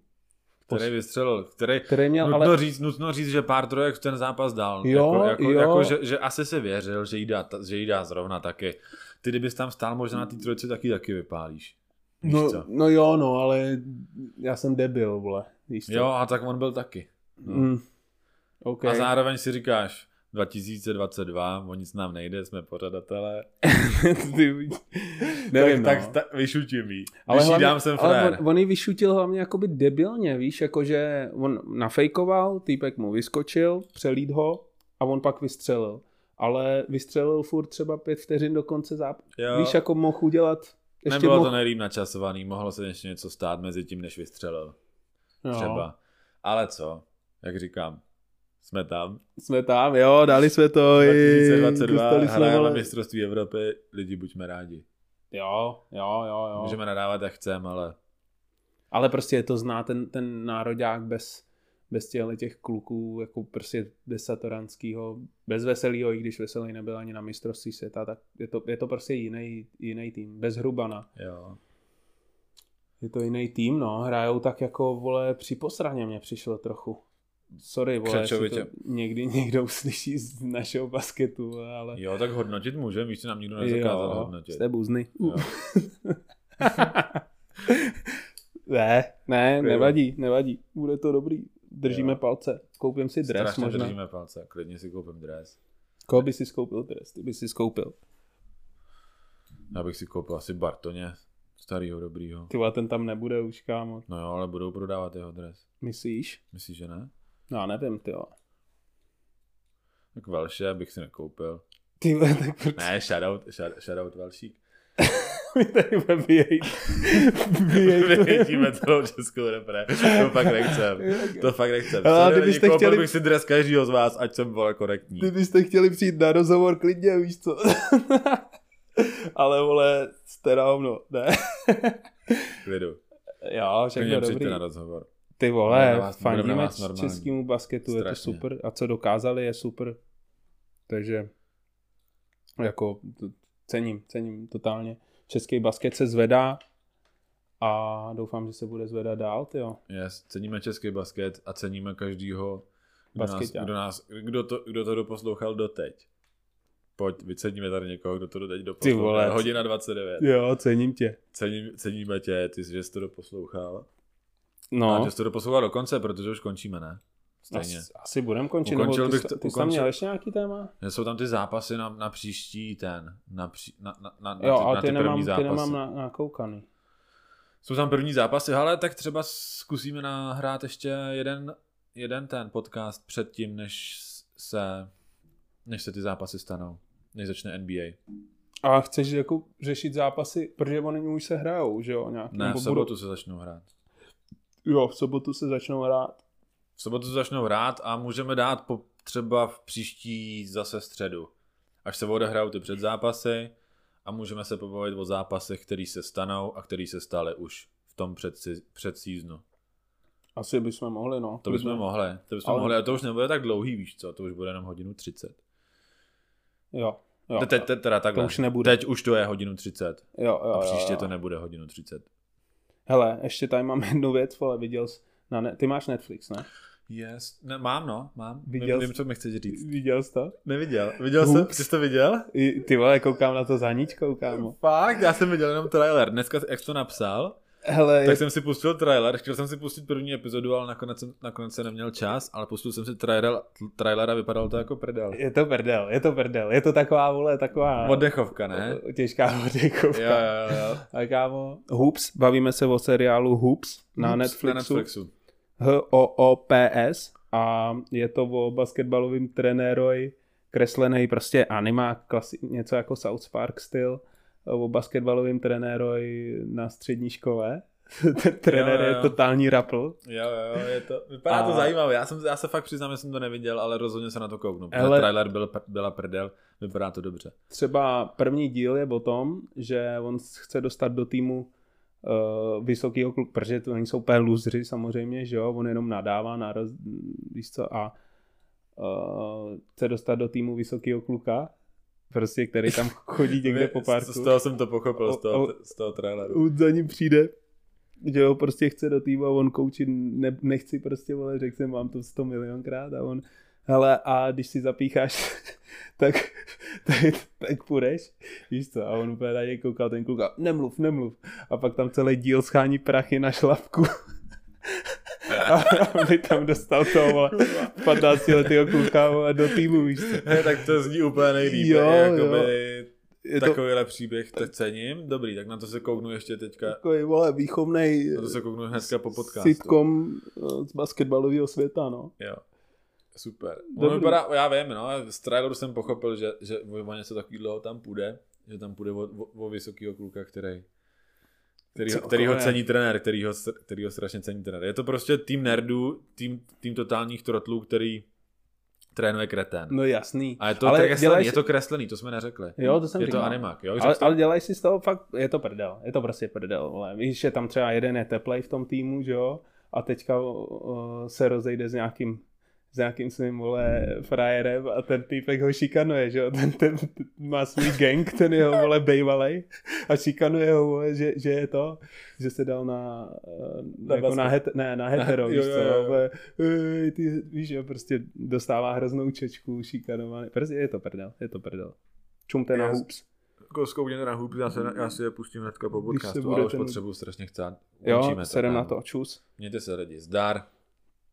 Který vystřelil, který... který měl, Nutno, ale říct, nutno říct, že pár trojek v ten zápas dal. Jo, jako, jako, jo. jako že, že, asi si věřil, že jí, dá, že jí dá zrovna taky. Ty kdybys tam stál, možná na té trojce taky taky vypálíš. Víš no, co? no jo, no, ale já jsem debil, vole. Víš co? Jo, a tak on byl taky. No. Mm. OK. A zároveň si říkáš, 2022, o nic nám nejde, jsme pořadatelé. Ty, nevím, tak, no. tak, tak vyšutím jí. Ale, hlavně, jsem ale frér. on, on ji vyšutil hlavně jakoby debilně, víš, jakože on nafejkoval, týpek mu vyskočil, přelít ho a on pak vystřelil. Ale vystřelil furt třeba pět vteřin do konce zápasu. Víš, jako mohl udělat ještě Nebylo mohl... to nejlíp načasovaný, mohlo se ještě něco stát mezi tím, než vystřelil. jo. Třeba. Ale co, jak říkám, jsme tam. Jsme tam, jo, dali jsme to. i- 2022 dostali jsme, hrajeme vole- mistrovství Evropy, lidi buďme rádi. Jo, jo, jo, jo. Můžeme nadávat, jak chceme, ale Ale prostě je to zná ten, ten nároďák bez, bez těchto těch kluků, jako prostě desatoranskýho, bez veselýho, i když veselý nebyl ani na mistrovství světa, tak je to, je to prostě jiný, jiný tým, bez Hrubana. jo. Je to jiný tým, no, hrajou tak jako, vole, při posraně mě přišlo trochu. Sorry, vole, to někdy někdo uslyší z našeho basketu, ale... Jo, tak hodnotit můžeme, víš, nám nikdo nezakázal Jo, hodnotit. jste buzny. Jo. ne, ne, Jo. nevadí, nevadí. Bude to dobrý. Držíme Jo. palce. Koupím si dres Strašně možná. držíme palce, klidně si koupím dres. Koho by si skoupil dres? Ty by si skoupil. Já bych si koupil asi Bartoně, starýho, dobrýho. Ty ten tam nebude už, kámo. No jo, ale budou prodávat jeho dres. Myslíš? Myslíš, že ne? No, já nevím, ty vole. Tak Velše bych si nekoupil. Ty tak proč Ne, shoutout, shout- shoutout Velšík. mi tady bude vyjejt. Vyjejt. Vyjítíme celou českou repre. To fakt nechcem. To fakt nechcem. Ale kdybyste lidi, chtěli- bych si dres každýho z vás, ať jsem vole korektní. Kdybyste chtěli přijít na rozhovor, klidně, víš co. Ale vole, jste na hovno, ne? Klidu. jo, všechno dobrý. na rozhovor. Ty Budeme vole, budeme fandíme českému basketu, je to Strašně. super. A co dokázali, je super. Takže jako cením, cením totálně. Český basket se zvedá a doufám, že se bude zvedat dál, tyjo. Yes, ceníme český basket a ceníme každýho, kdo, nás, kdo, nás, kdo, to, kdo to doposlouchal doteď. Pojď, vyceníme tady někoho, kdo to doteď doposlouchal. vole. Hodina 29. Jo, cením tě. Cením, ceníme tě, ty, jsi, že jsi to doposlouchal. No, A že jsi to doposlouchal do konce, protože už končíme, ne? Stejně. asi, asi budem končit. Ukončil nebo ty, bych to- ty jsi tam ukončil- měl ještě nějaký téma? Jsou tam ty zápasy na, na příští ten, na, pří, na, na, na, na, Jo, ty, ale na ty, ty první nemám, ty zápasy. nemám na, nakoukaný. Jsou tam první zápasy, ale tak třeba zkusíme nahrát ještě jeden, jeden ten podcast předtím, než se, než se ty zápasy stanou, než začne NBA. A chceš jako řešit zápasy, protože oni už se hrajou, že jo? Nějak, Ne, v sobotu se začnou hrát. Jo, v sobotu se začnou hrát. V sobotu začnou hrát a můžeme dát po, třeba v příští zase středu. Až se odehrajou ty předzápasy a můžeme se pobavit o zápasech, který se stanou a který se stále už v tom před, před seasonu. Asi bychom mohli, no. To bychom mohli, to bychom ale... mohli, ale to už nebude tak dlouhý, víš co, to už bude jenom hodinu 30. Jo, jo. Teď, teď teda takhle. To už nebude. Teď už to je hodinu 30. Jo, jo, a příště jo, jo. to nebude hodinu 30. Hele, ještě tady mám jednu věc, vole, viděl jsi, na ne- ty máš Netflix, ne? Yes. Ne, mám no, mám. Viděl vím, jsi- co mi chceš říct. Viděl jsi to? Neviděl. Viděl jsem, ty jsi to viděl? I, ty vole, koukám na to za níčkou, kámo. Fakt, já jsem viděl jenom trailer. Dneska, jak jsi to napsal, Hele, tak jsem si pustil trailer. Chtěl jsem si pustit první epizodu, ale nakonec, jsem, nakonec jsem neměl čas, ale pustil jsem si trailer, trailer a vypadalo to jako prdel. je to prdel, je to prdel, je to taková, vole, taková... Oddechovka, ne? Těžká oddechovka. Jo, jo, jo. A kámo, Hoops, bavíme se o seriálu Hoops na Hoops Netflixu. Na Netflixu. H-O-O-P-S a je to o basketbalovým trenéroj, kreslený prostě animák, klasi- něco jako South Park styl, o basketbalovým trenéroj na střední škole. Ten trenér Jo, jo, je totální rapl. Jo, jo, je to, vypadá A- to zajímavě. Já, jsem, já se fakt přiznám, že jsem to neviděl, ale rozhodně se na to kouknu. Hele- trailer byl, byla prdel, vypadá to dobře. Třeba první díl je o tom, že on chce dostat do týmu uh, vysokýho kluka, protože to oni jsou úplně luzři samozřejmě, že jo, on jenom nadává, naraz, víš co, a uh, chce dostat do týmu vysokýho kluka, prostě, který tam chodí někde po parku. z toho jsem to pochopil, z toho, O- z toho traileru. Za ním přijde, že ho prostě chce do týmu a on kouči, ne, nechci prostě, vole, řekl jsem vám to 100 milionkrát a on, hele, a když si zapícháš, tak, tak, tak půjdeš, víš co, a on úplně na něj koukal ten kluk a nemluv, nemluv, a pak tam celý díl schání prachy na šlapku. A aby tam dostal toho vole, 15 letého kluka vole, do týmu, víš co. He, tak to zní úplně nejlíp. Jo, Jo, jo. jakoby, Je to Takovýhle příběh tak cením. Dobrý, tak na to se kouknu ještě teďka. takový, vole, výchovnej Na to se kouknu hnedka po podcastu. sitcom eh, z basketbalového světa, no. Jo. Super. Ono vypadá, já vím, no, z traileru jsem pochopil, že, že o něco takového tam půjde, že tam půjde o, o, o vysokýho kluka, který, který, Co, který ho cení trenér, který ho, který ho strašně cení trenér. Je to prostě tým nerdů, tým, tým totálních trotlů, který trénuje kretén. No jasný. A je to, Ale kreslený, dělej je to kreslený, to jsme neřekli. Jo, to jsem je říkal. to animák, jo? Ale, to? ale dělají si z toho fakt, je to prdel, je to prostě prdel, vole. Víš, že tam třeba jeden je teplej v tom týmu, že jo, a teďka uh, se rozejde s nějakým s nějakým svým, vole, frajerem a ten týpek ho šikanuje, že jo, ten, ten, ten má svůj gang, ten jeho, vole, bejvalej a šikanuje ho, vole, že, že je to, že se dal na, eh, Na jako na, het, ne, na hetero, Jo, víš jo, co, jo, jo. vole, "Ej, ty, víš, jo, prostě dostává hroznou čečku, šikanovaný, prostě je to prdel, je to prdel. Čumte na hoops. Jako zkoukněte na hub, já, se, já si je pustím hnedka po podcastu, ale už ten- potřebuji strašně chcát. Jo, sedem na to, čus. Mějte se lidi, zdar.